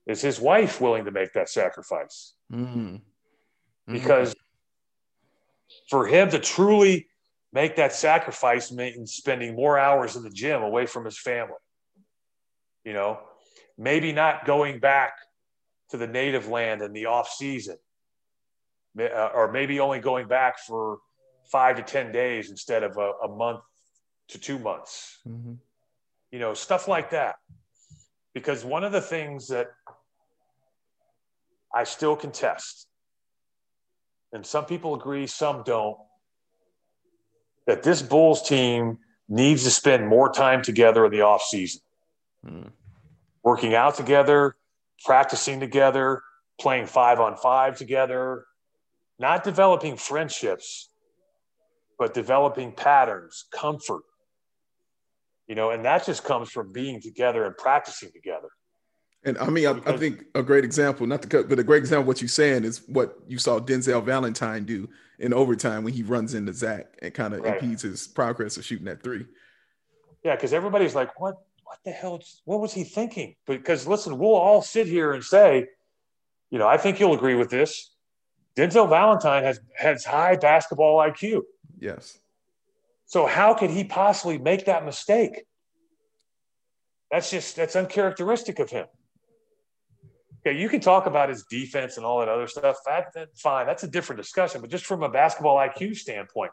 is his wife willing to make that sacrifice? Mm-hmm. mm-hmm. Because for him to truly make that sacrifice means spending more hours in the gym away from his family. You know, maybe not going back to the native land in the off season, uh, or maybe only going back for five to 10 days instead of a, a month to two months. Mm-hmm you know, stuff like that. Because one of the things that I still contest, and some people agree, some don't, that this Bulls team needs to spend more time together in the off season, mm. working out together, practicing together, playing five on five together, not developing friendships, but developing patterns, comfort, you know, and that just comes from being together and practicing together. And I mean, I, I, think a great example, not to cut, but a great example of what you're saying is what you saw Denzel Valentine do in overtime when he runs into Zach and kind of right. impedes his progress of shooting that three. Yeah, because everybody's like, what, what the hell? What was he thinking? Because listen, we'll all sit here and say, you know, I think you'll agree with this. Denzel Valentine has has high basketball IQ. Yes. So how could he possibly make that mistake? That's just that's uncharacteristic of him. Okay, you can talk about his defense and all that other stuff. That, that's fine. That's a different discussion. But just from a basketball IQ standpoint,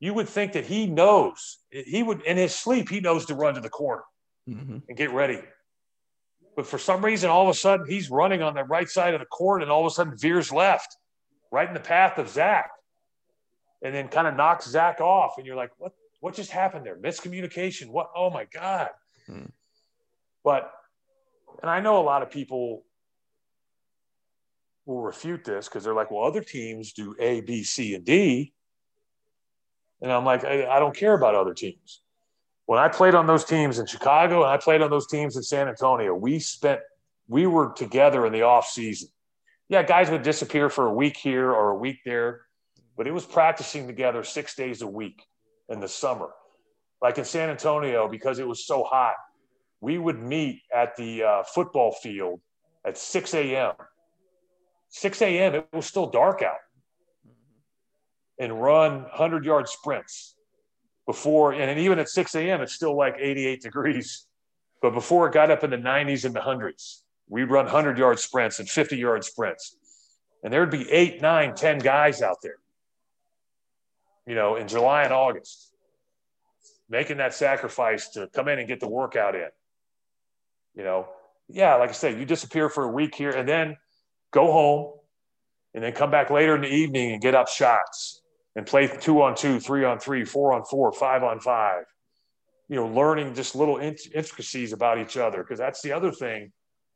you would think that he knows. He would in his sleep. He knows to run to the corner mm-hmm. and get ready. But for some reason, all of a sudden, he's running on the right side of the court, and all of a sudden veers left, right in the path of Zach and then kind of knocks Zach off, and you're like, what? What just happened there? Miscommunication. What? Oh my God. Hmm. But, and I know a lot of people will refute this because they're like, well, other teams do A, B, C, and D. And I'm like, I, I, don't care about other teams. When I played on those teams in Chicago and I played on those teams in San Antonio, we spent, we were together in the off season. Yeah, guys would disappear for a week here or a week there but it was practicing together six days a week in the summer. Like in San Antonio, because it was so hot, we would meet at the uh, football field at 6 a.m. 6 a.m., it was still dark out, and run 100 yard sprints before, and even at 6 a.m., it's still like 88 degrees. But before it got up in the 90s and the hundreds, we'd run 100 yard sprints and 50 yard sprints. And there'd be eight, nine, ten guys out there you know, in July and August, making that sacrifice to come in and get the workout in. You know, yeah, like I said, you disappear for a week here and then go home and then come back later in the evening and get up shots and play two on two, three on three, four on four, five on five. You know, learning just little intricacies about each other because that's the other thing,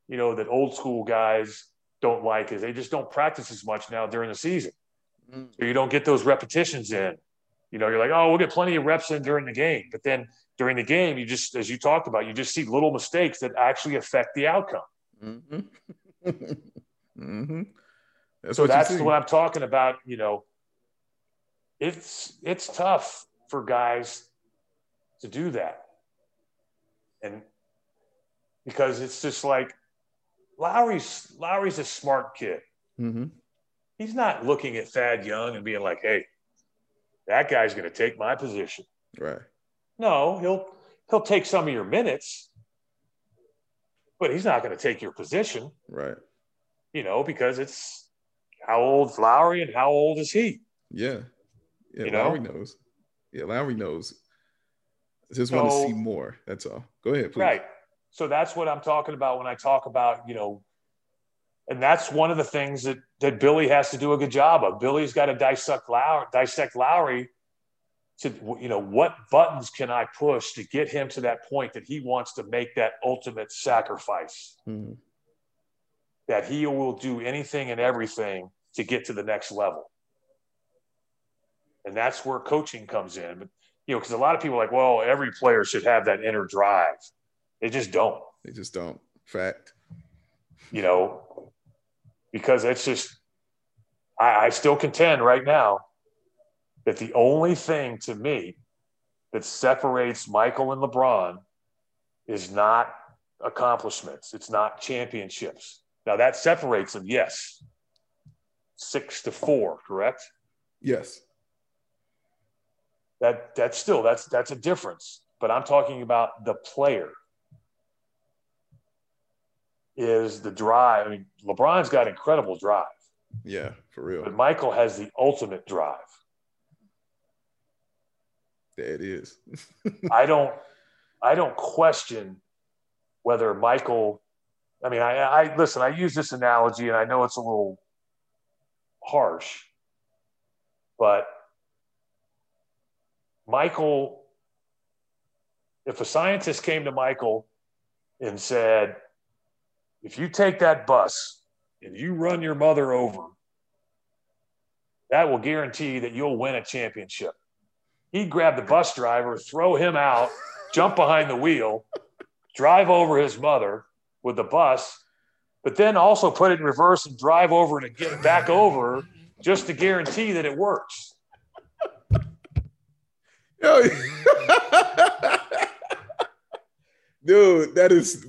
you know, that old school guys don't like is they just don't practice as much now during the season. Mm. So you don't get those repetitions in. You know, you're like, oh, we'll get plenty of reps in during the game. But then during the game, you just, as you talked about, you just see little mistakes that actually affect the outcome. Mm-hmm. mm-hmm. That's so what that's what I'm talking about. You know, it's it's tough for guys to do that, and because it's just like Lauri's Lauri's a smart kid. Mm-hmm he's not looking at Thad Young and being like, hey, that guy's going to take my position. Right. No, he'll he'll take some of your minutes, but he's not going to take your position. Right. You know, because it's how old's Lauri and how old is he? Yeah. Yeah, You Lauri know? knows. Yeah, Lauri knows. I just want to see more. That's all. Go ahead, please. Right. So that's what I'm talking about when I talk about, you know, and that's one of the things that that Billy has to do a good job of. Billy's got to dissect Lauri, dissect Lauri to, you know, what buttons can I push to get him to that point that he wants to make that ultimate sacrifice, Mhm. That he will do anything and everything to get to the next level. And that's where coaching comes in. But, you know, because a lot of people are like, well, every player should have that inner drive. They just don't. They just don't. Fact. you know, because it's just, I, I still contend right now that the only thing to me that separates Michael and LeBron is not accomplishments, it's not championships. Now that separates them, yes, six to four, correct? Yes. That that's still that's that's a difference. But I'm talking about the player. Is the drive? I mean, LeBron's got incredible drive. Yeah, for real. But Michael has the ultimate drive. There it is. I don't I don't question whether Michael I mean I, I listen, I use this analogy and I know it's a little harsh, but Michael if a scientist came to Michael and said, if you take that bus and you run your mother over, that will guarantee that you'll win a championship. He'd grab the bus driver, throw him out, jump behind the wheel, drive over his mother with the bus, but then also put it in reverse and drive over to get back over just to guarantee that it works. Yo. dude, that is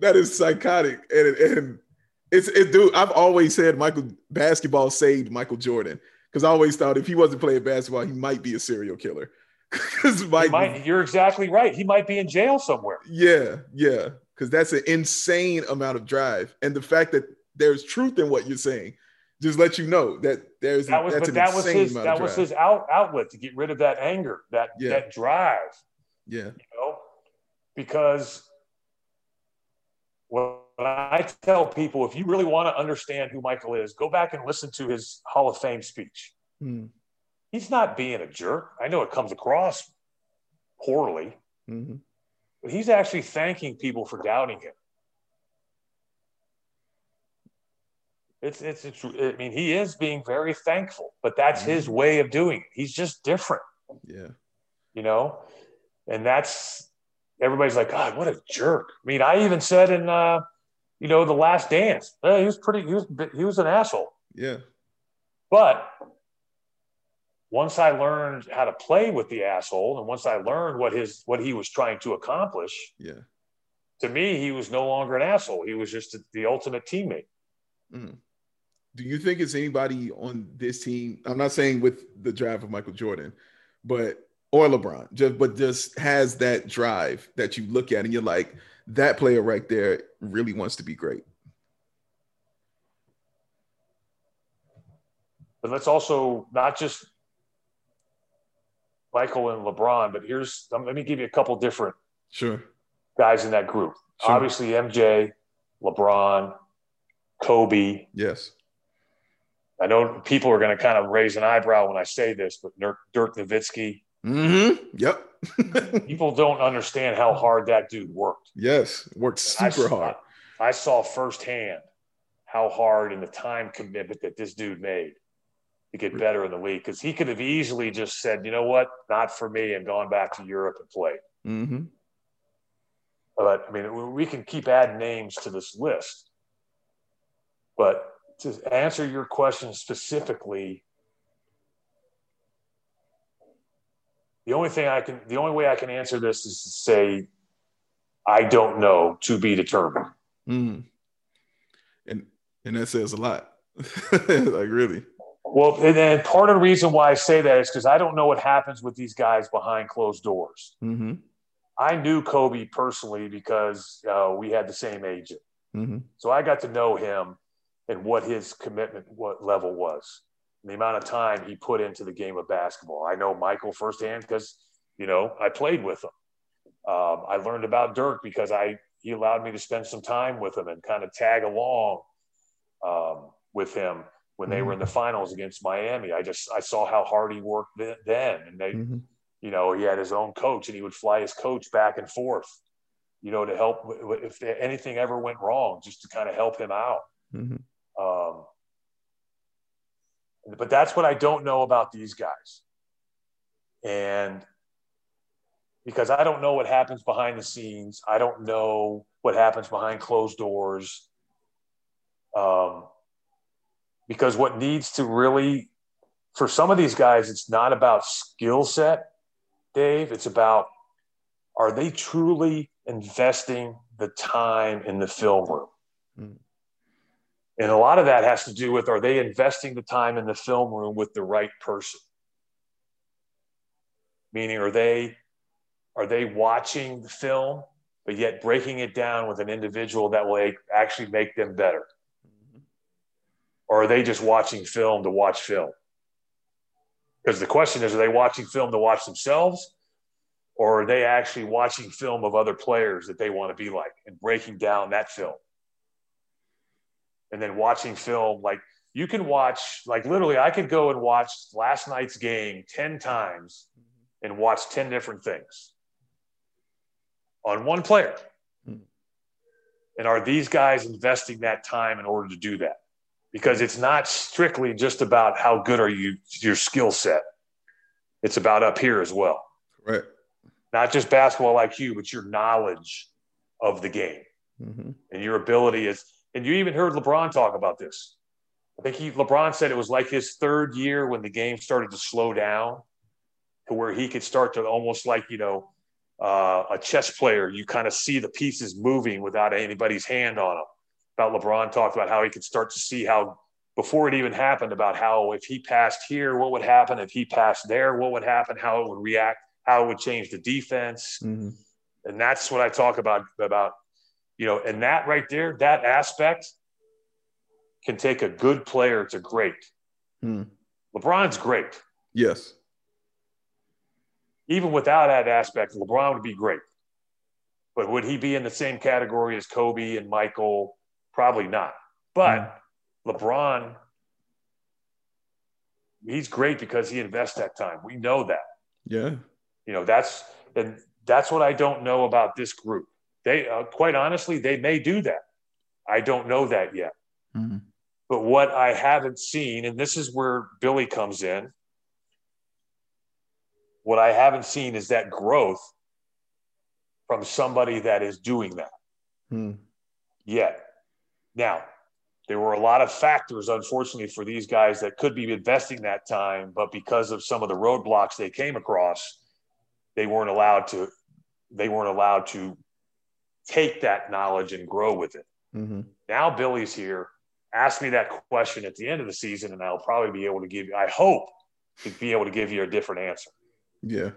that is psychotic, and and it's it, dude. I've always said Michael basketball saved Michael Jordan because I always thought if he wasn't playing basketball, he might be a serial killer. Because Mike, might, you're exactly right. He might be in jail somewhere. yeah, yeah, because that's an insane amount of drive, and the fact that there's truth in what you're saying just let you know that there's That was, but an that was insane his amount that was his out, outlet to get rid of that anger, that Yeah. that drive. yeah, you know, because when I tell people, if you really want to understand who Michael is, go back and listen to his Hall of Fame speech. Hmm. He's not being a jerk. I know it comes across poorly, Mhm. But he's actually thanking people for doubting him. It's, it's, it's, I mean, he is being very thankful, but that's his way of doing it. He's just different. yeah, you know and that's everybody's like god what a jerk i mean i even said in uh you know the last dance he was pretty he was he was an asshole yeah, but once i learned how to play with the asshole and once i learned what his what he was trying to accomplish yeah. to me he was no longer an asshole he was just the ultimate teammate Mm. Do you think it's anybody on this team? I'm not saying with the drive of Michael Jordan, but or LeBron, just but just has that drive that you look at and you're like, that player right there really wants to be great. but let's also not just michael and lebron but here's um, let me give you a couple different Sure. guys in that group. Sure. Obviously, MJ, LeBron, Kobe. Yes. I know people are going to kind of raise an eyebrow when I say this, but Dirk, Dirk Nowitzki, Mm-hmm. Yep. people don't understand how hard that dude worked. yes. Worked super saw- hard. I saw firsthand how hard and the time commitment that this dude made to get better in the league because he could have easily just said, you know what, not for me, and gone back to Europe and played. Mm-hmm. But I mean, we can keep adding names to this list. But to answer your question specifically, the only thing I can, the only way I can answer this is to say, I don't know, to be determined. Mm. And and that says a lot. like really. Well, and, and part of the reason why I say that is because I don't know what happens with these guys behind closed doors. Mm-hmm. I knew Kobe personally because uh, we had the same agent. Mm-hmm. So I got to know him. and what his commitment what level was, and the amount of time he put into the game of basketball. I know Michael firsthand because you know I played with him. Um, I learned about Dirk because I he allowed me to spend some time with him and kind of tag along um, with him when they were in the mm-hmm. finals against Miami. I just I saw how hard he worked then, and they, mm-hmm. you know, he had his own coach, and he would fly his coach back and forth, you know, to help if anything ever went wrong, just to kind of help him out. Mm-hmm. Um, but that's what I don't know about these guys, and because I don't know what happens behind the scenes, I don't know what happens behind closed doors. Um, because what needs to really for some of these guys it's not about skill set dave. It's about are they truly investing the time in the film room? Mm. and a lot of that has to do with are they investing the time in the film room with the right person? Meaning are they are they watching the film but yet breaking it down with an individual that will actually make them better or are they just watching film to watch film? Because the question is, are they watching film to watch themselves? Or are they actually watching film of other players that they want to be like and breaking down that film? And then watching film, like you can watch, like literally, I could go and watch last night's game 10 times and watch 10 different things on one player. Hmm. And are these guys investing that time in order to do that? Because it's not strictly just about how good are you your skill set. It's about up here as well. Right. Not just basketball IQ but your knowledge of the game. Mm-hmm. and your ability is and you even heard LeBron talk about this. I think he LeBron said it was like his third year when the game started to slow down to where he could start to almost like you know uh, a chess player. You kind of see the pieces moving without anybody's hand on them about LeBron talked about how he could start to see how before it even happened about how if he passed here, what would happen? If he passed there, what would happen? How it would react, how it would change the defense. Mm-hmm. And that's what I talk about about, you know, and that right there, that aspect can take a good player to great. Mm. LeBron's great. Yes. Even without that aspect, LeBron would be great. But would he be in the same category as Kobe and Michael Probably not. But. LeBron, he's great because he invests that time. We know that. Yeah. You know, that's and that's what I don't know about this group. They uh, quite honestly, they may do that. I don't know that yet. Mm. But what I haven't seen, and this is where Billy comes in, what I haven't seen is that growth from somebody that is doing that mm. yet. Now, there were a lot of factors, unfortunately, for these guys that could be investing that time, but because of some of the roadblocks they came across, they weren't allowed to. They weren't allowed to take that knowledge and grow with it. Mm-hmm. Now Billy's here. Ask me that question at the end of the season, and I'll probably be able to give you. I hope to be able to give you a different answer. Yeah,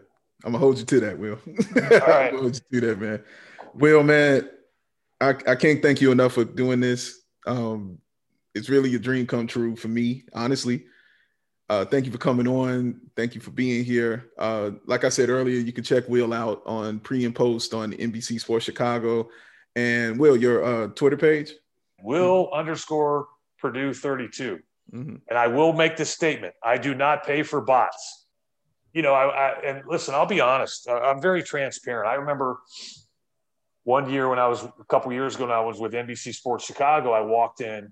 I'm gonna hold you to that, Will. All right, hold you to that, man. Will, man, I, I can't thank you enough for doing this. Um, it's really a dream come true for me, honestly. Uh, thank you for coming on. Thank you for being here. Uh, like I said earlier, you can check Will out on pre and post on NBC Sports Chicago. And Will, your uh, Twitter page? Will underscore Perdue 32. Mm-hmm. And I will make this statement I do not pay for bots. You know, I, I and listen, I'll be honest, I'm very transparent. I remember one year when I was a couple years ago, when I was with NBC Sports Chicago, I walked in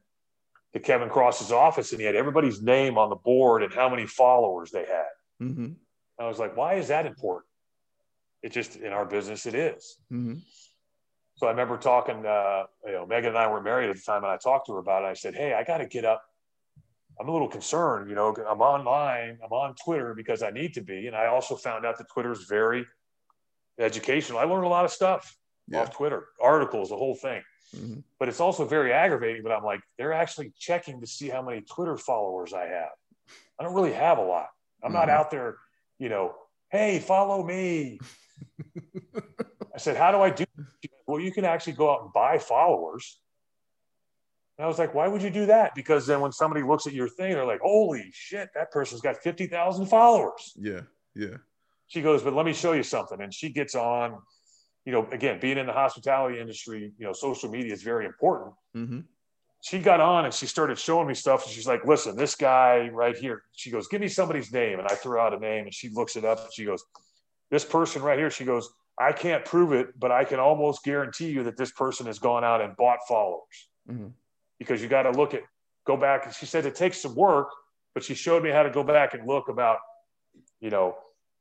to Kevin Cross's office and he had everybody's name on the board and how many followers they had. Mm-hmm. I was like, why is that important? It just in our business, it is. Mm-hmm. So I remember talking, uh, you know, Megan and I were married at the time, and I talked to her about it. I said, Hey, I got to get up. I'm a little concerned, you know, I'm online, I'm on Twitter because I need to be. And I also found out that Twitter is very educational. I learned a lot of stuff yeah. off Twitter, articles, the whole thing. Mm-hmm. But it's also very aggravating. But I'm like, they're actually checking to see how many Twitter followers I have. I don't really have a lot. I'm mm-hmm. not out there, you know, hey, follow me. I said, how do I do? Well, you can actually go out and buy followers. And I was like, why would you do that? Because then when somebody looks at your thing, they're like, holy shit, that person's got 50,000 followers. Yeah. Yeah. She goes, but let me show you something. And she gets on, you know, again, being in the hospitality industry, you know, social media is very important. Mm-hmm. She got on and she started showing me stuff. And she's like, listen, this guy right here, she goes, give me somebody's name. And I threw out a name and she looks it up and she goes, this person right here, she goes, I can't prove it, but I can almost guarantee you that this person has gone out and bought followers Mm-hmm. because you got to look at, go back. And she said it takes some work, but she showed me how to go back and look about, you know,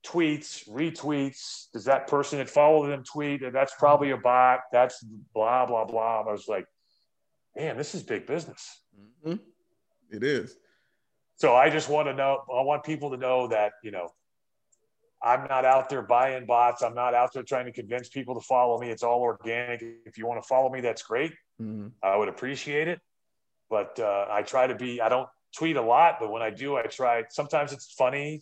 tweets, retweets. Does that person that followed them tweet? And that's probably a bot. That's blah, blah, blah. I was like, man, this is big business. Mm-hmm. It is. So I just want to know, I want people to know that, you know, I'm not out there buying bots. I'm not out there trying to convince people to follow me. It's all organic. If you want to follow me, that's great. Mm-hmm. I would appreciate it. But uh, I try to be, I don't tweet a lot, but when I do, I try, sometimes it's funny,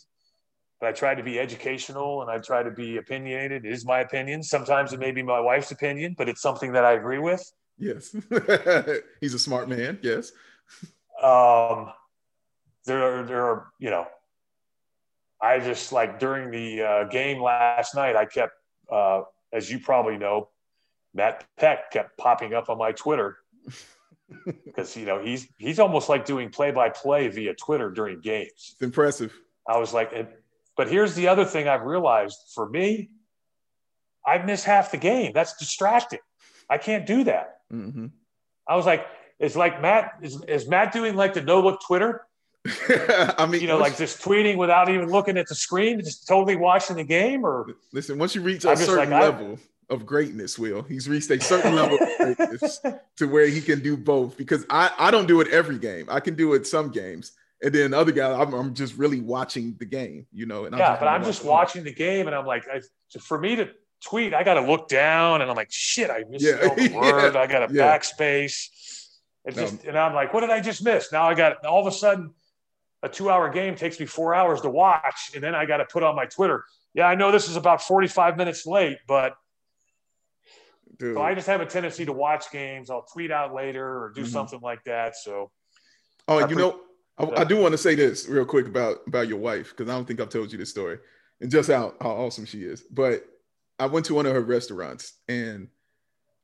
but I try to be educational and I try to be opinionated. It is my opinion. Sometimes it may be my wife's opinion, but it's something that I agree with. Yes. He's a smart man. Yes. Um, there are, there are, you know, I just like during the uh, game last night, I kept, uh, as you probably know, Matt Peck kept popping up on my Twitter because you know he's he's almost like doing play by play via Twitter during games. It's impressive. I was like, but here's the other thing I've realized for me, I miss half the game. That's distracting. I can't do that. Mm-hmm. I was like, it's like Matt is, is Matt doing like the no look Twitter? I mean, you know, like just tweeting without even looking at the screen, just totally watching the game, or listen. Once you reach a I'm certain like, I- level of greatness, Will, he's reached a certain level of greatness to where he can do both. Because I, I don't do it every game. I can do it some games, and then other guys, I'm, I'm just really watching the game. You know, and I'm yeah, just but I'm just watching the game, and I'm like, I, for me to tweet, I got to look down, and I'm like, shit, I missed Yeah, the yeah, word. I got a yeah. backspace. It's No. just, and I'm like, what did I just miss? Now I got all of a sudden, a two-hour game takes me four hours to watch, and then I got to put on my Twitter. Yeah, I know this is about 45 minutes late, but Dude. so I just have a tendency to watch games. I'll tweet out later or do Mhm. something like that. So Oh, I you pre- know, I, I do want to say this real quick about about your wife because I don't think I've told you this story and just how how awesome she is. But I went to one of her restaurants and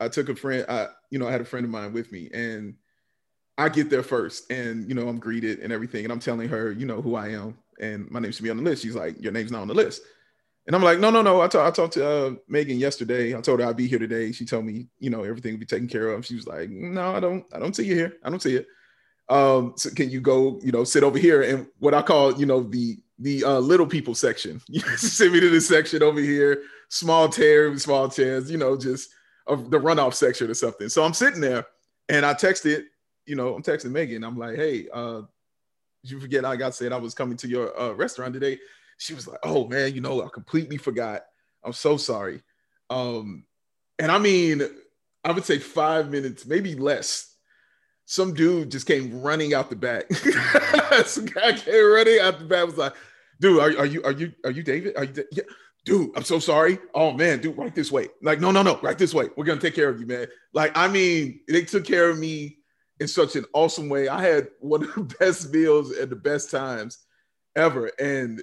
I took a friend. I you know I had a friend of mine with me and I get there first and you know I'm greeted and everything and I'm telling her you know who I am and my name should be on the list. She's like your name's not on the list. And I'm like, no, no, no. I, ta- I talked to uh, Megan yesterday. I told her I'd be here today. She told me, you know, everything would be taken care of. She was like, no, I don't, I don't see you here. I don't see it um so can you go you know sit over here and what i call you know the the uh little people section. Send me to this section over here small chair small chairs you know just of the runoff section or something. So i'm sitting there and i texted you know i'm texting megan. I'm like hey uh you forget i said i was coming to your uh, restaurant today? She was like oh man you know i completely forgot. I'm so sorry. Um and i mean i would say five minutes maybe less some dude just came running out the back. some guy came running out the back. Was like, dude, are, are you are you are you David? Are you Da- yeah. dude? I'm so sorry. Oh man, dude, right this way. Like, no, no, no, right this way. We're gonna take care of you, man. Like, I mean, they took care of me in such an awesome way. I had one of the best meals and the best times ever, and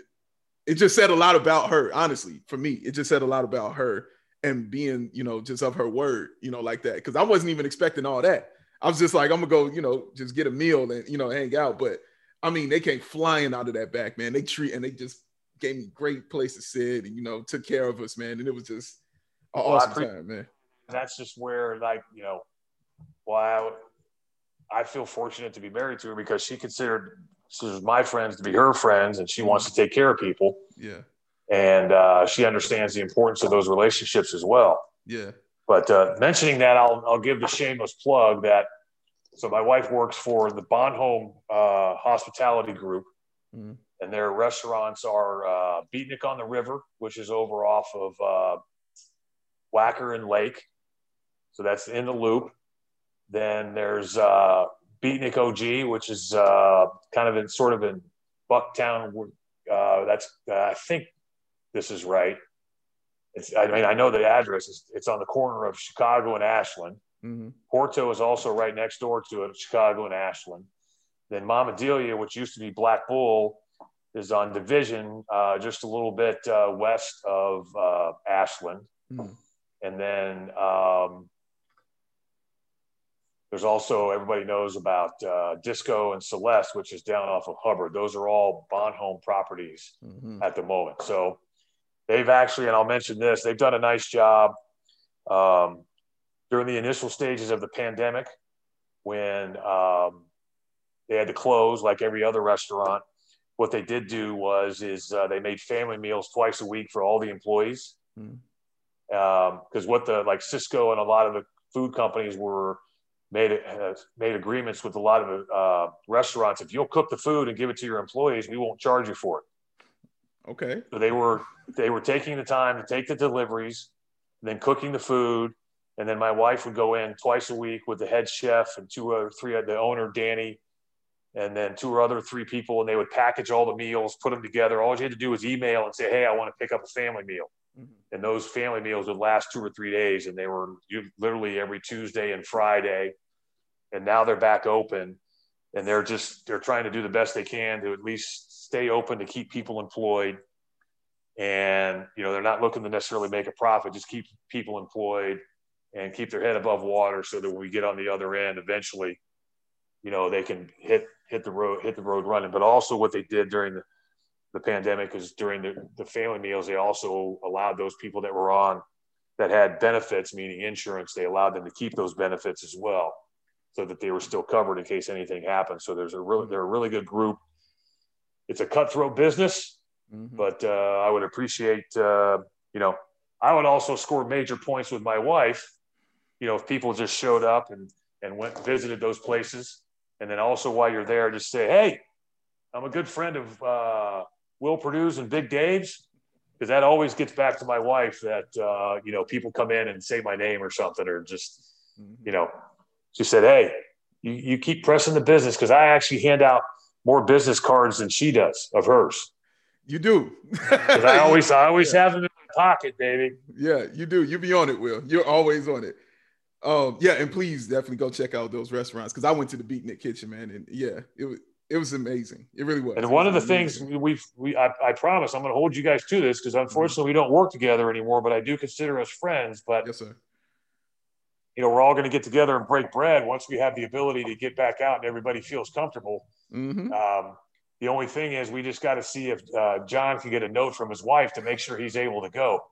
it just said a lot about her. Honestly, for me, it just said a lot about her and being, you know, just of her word, you know, like that. Because I wasn't even expecting all that. I was just like, I'm gonna go, you know, just get a meal and you know, hang out. But I mean, they came flying out of that back, man. They treat and they just gave me great place to sit and you know, took care of us, man. And it was just an Well, awesome pre- time, man. that's just where like you know why I, I feel fortunate to be married to her because she considered considers my friends to be her friends and she wants to take care of people Yeah, and uh, she understands the importance of those relationships as well yeah. But uh, mentioning that I'll, I'll give the shameless plug that so my wife works for the Bon Homme uh, Hospitality Group Mhm. and their restaurants are uh, Beatnik on the River which is over off of uh, Wacker and Lake so that's in the loop. Then there's uh, Beatnik OG, which is uh, kind of in sort of in Bucktown. Uh, that's uh, I think this is right. It's I mean I know the address is it's on the corner of Chicago and Ashland. Mm-hmm. Porto is also right next door to it, Chicago and Ashland. Then Mama Delia, which used to be Black Bull, is on Division, uh, just a little bit uh, west of uh, Ashland. Mm-hmm. And then um, there's also everybody knows about uh, Disco and Celeste, which is down off of Hubbard. Those are all Bon Homme properties mm-hmm. at the moment. So they've actually, and I'll mention this, they've done a nice job um, during the initial stages of the pandemic when um, they had to close like every other restaurant. What they did do was is uh, they made family meals twice a week for all the employees. Because mm. um, what the like Sysco and a lot of the food companies were made uh, made agreements with a lot of uh, restaurants. If you'll cook the food and give it to your employees, we won't charge you for it. Okay. So they were they were taking the time to take the deliveries, then cooking the food, and then my wife would go in twice a week with the head chef and two or three the owner Danny, and then two or other three people, and they would package all the meals, put them together. All you had to do was email and say, "Hey, I want to pick up a family meal." Mm-hmm. And those family meals would last two or three days, and they were literally every Tuesday and Friday. And now they're back open, and they're just they're trying to do the best they can to at least stay open to keep people employed. And you know they're not looking to necessarily make a profit, just keep people employed and keep their head above water, so that when we get on the other end, eventually, you know they can hit hit the road hit the road running. But also what they did during the the pandemic is during the, the family meals, they also allowed those people that were on that had benefits, meaning insurance, they allowed them to keep those benefits as well so that they were still covered in case anything happened. So there's a really, they're a really good group. It's a cutthroat business, mm-hmm. but uh, I would appreciate, uh, you know, I would also score major points with my wife, you know, if people just showed up and, and went visited those places. And then also while you're there, just say, Hey, I'm a good friend of, uh, Will Perdue's and Big Dave's because that always gets back to my wife that uh, you know people come in and say my name or something or just mm-hmm. you know she said hey you, you keep pressing the business because I actually hand out more business cards than she does of hers. You do. I always I always yeah. have them in my pocket, baby. Yeah, you do. You be on it, Will. You're always on it. Um, yeah, and please definitely go check out those restaurants because I went to the Beatnik Kitchen, man, and yeah, it was it was amazing. It really was. And one of the amazing. things we've, we, I, I promise I'm going to hold you guys to this because unfortunately mm-hmm. we don't work together anymore, but I do consider us friends. But, yes, sir. you know, we're all going to get together and break bread once we have the ability to get back out and everybody feels comfortable. Mm-hmm. Um, the only thing is we just got to see if uh, John can get a note from his wife to make sure he's able to go.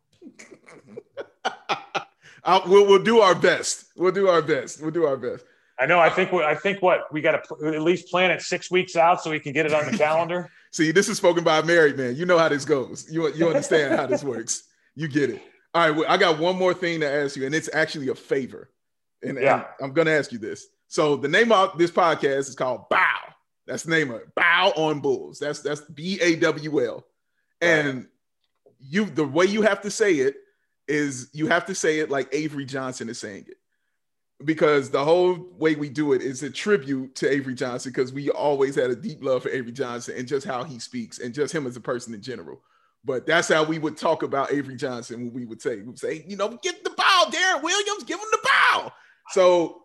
we'll, we'll do our best. We'll do our best. We'll do our best. I know. I think. I think what we got to at least plan it six weeks out so we can get it on the calendar. See, this is spoken by a married man. You know how this goes. You you understand how this works. You get it. All right. Well, I got one more thing to ask you, and it's actually a favor. And, yeah. and I'm going to ask you this. So the name of this podcast is called Bawl. That's the name of it. Bawl on Bulls. That's that's B A W L. And you the way you have to say it is you have to say it like Avery Johnson is saying it because the whole way we do it is a tribute to Avery Johnson because we always had a deep love for Avery Johnson and just how he speaks and just him as a person in general. But that's how we would talk about Avery Johnson when we would say, we would say, you know, give the ball, Deron Williams, give him the ball. So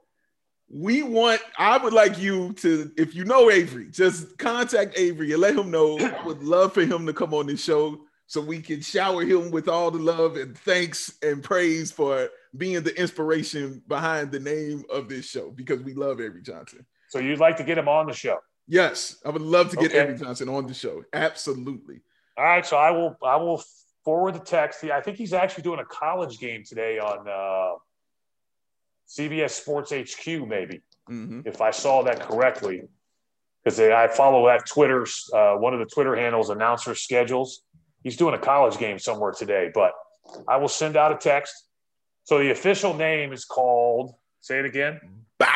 we want, I would like you to, if you know Avery, just contact Avery and let him know. I would love for him to come on this show so we can shower him with all the love and thanks and praise for being the inspiration behind the name of this show because we love Avery Johnson. So you'd like to get him on the show? Yes, I would love to get okay. Avery Johnson on the show. Absolutely. All right, so I will I will forward the text. I think he's actually doing a college game today on uh, CBS Sports HQ, maybe mm-hmm. if I saw that correctly, because I follow that Twitter. Uh, one of the Twitter handles announcer schedules. He's doing a college game somewhere today, but I will send out a text so the official name is called. Say it again. Bawl.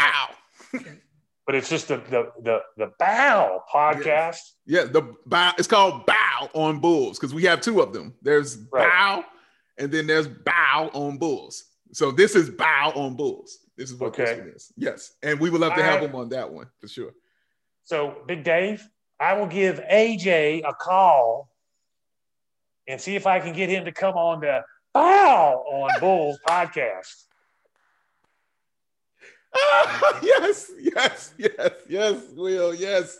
but it's just the the the, the Bawl podcast. Yeah. yeah, the Bawl. It's called Bawl on Bulls because we have two of them. There's right. Bawl, and then there's Bawl on Bulls. So this is Bawl on Bulls. This is what okay. this is. Yes, and we would love to have him on that one for sure. So Big Dave, I will give AJ a call and see if I can get him to come on the Bawl on Bulls podcast. Ah, yes, yes, yes, yes, Will, yes.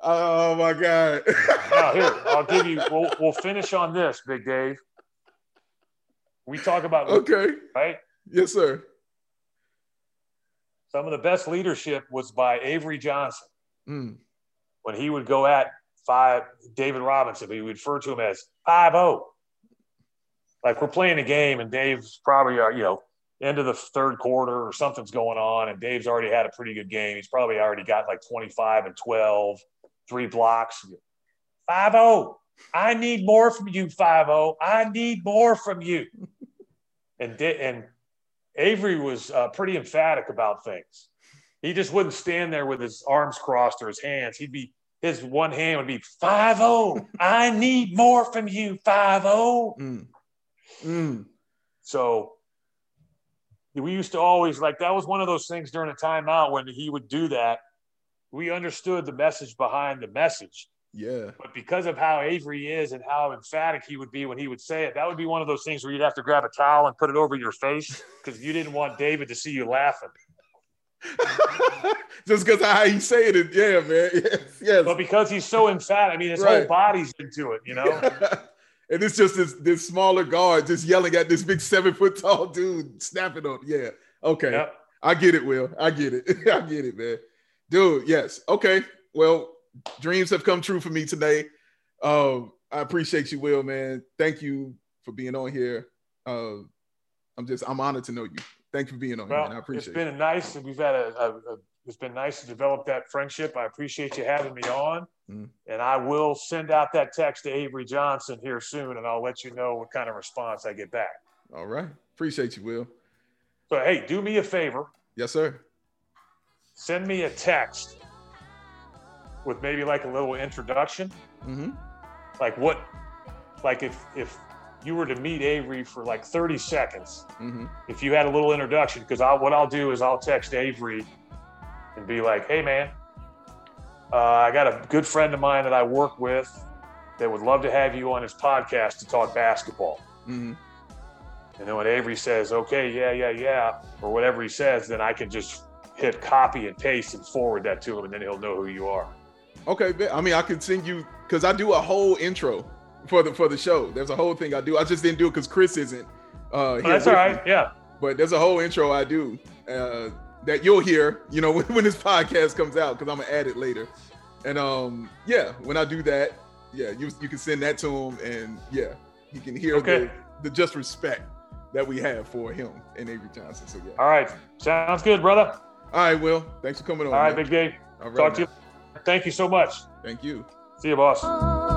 Oh my God. now here, I'll give you. We'll, we'll finish on this, Big Dave. We talk about okay, right? Yes, sir. Some of the best leadership was by Avery Johnson Mm. when he would go at five David Robinson. We would refer to him as five zero. Like we're playing a game, and Dave's probably uh, you know end of the third quarter or something's going on, and Dave's already had a pretty good game. He's probably already got like twenty five and 12, three blocks. Five zero. I need more from you, five zero. I need more from you. And da- and Avery was uh, pretty emphatic about things. He just wouldn't stand there with his arms crossed or his hands. He'd be his one hand would be five zero. I need more from you, five zero. Mm. Mm. So we used to always like that was one of those things during a timeout when he would do that. We understood the message behind the message. Yeah. But because of how Avery is and how emphatic he would be when he would say it, that would be one of those things where you'd have to grab a towel and put it over your face because you didn't want David to see you laughing. Just because of how you say it, yeah, man. Yes, yes. But because he's so emphatic, I mean, his Right. whole body's into it, you know? and it's just this this smaller guard just yelling at this big seven foot tall dude snapping on. Yeah. Okay. Yep. I get it, Will. I get it. I get it, man. Dude, yes. Okay. Well, dreams have come true for me today. Um, I appreciate you, Will, man. Thank you for being on here. Uh, I'm just I'm honored to know you. Thank you for being on here, Well, man. I it's appreciate been it. nice, we've had a, a, a, it's been nice to develop that friendship. I appreciate you having me on. Mm. And I will send out that text to Avery Johnson here soon, and I'll let you know what kind of response I get back. All right. Appreciate you, Will. So, hey, do me a favor. Yes, sir. Send me a text with maybe like a little introduction. Mm-hmm. Like what, like if, if you were to meet Avery for like 30 seconds, Mm-hmm. if you had a little introduction, because I what I'll do is I'll text Avery and be like, "Hey, man, uh, I got a good friend of mine that I work with that would love to have you on his podcast to talk basketball." Mm-hmm. And then when Avery says, "Okay, yeah, yeah, yeah," or whatever he says, then I can just hit copy and paste and forward that to him, and then he'll know who you are. Okay. I mean, I can send you because I do a whole intro for the for the show. There's a whole thing I do. I just didn't do it because Chris isn't. Uh, here that's all me. Yeah. But there's a whole intro I do uh, that you'll hear. You know, when, when this podcast comes out, because I'm gonna add it later. And um, yeah, when I do that, yeah, you you can send that to him, and yeah, he can hear Okay. the, the just respect that we have for him and Avery Johnson. So yeah. All right. Sounds good, brother. All right, Will. Thanks for coming on. All right, man. Big Dave. All right, Talk to you. Thank you so much. Thank you. See you, boss.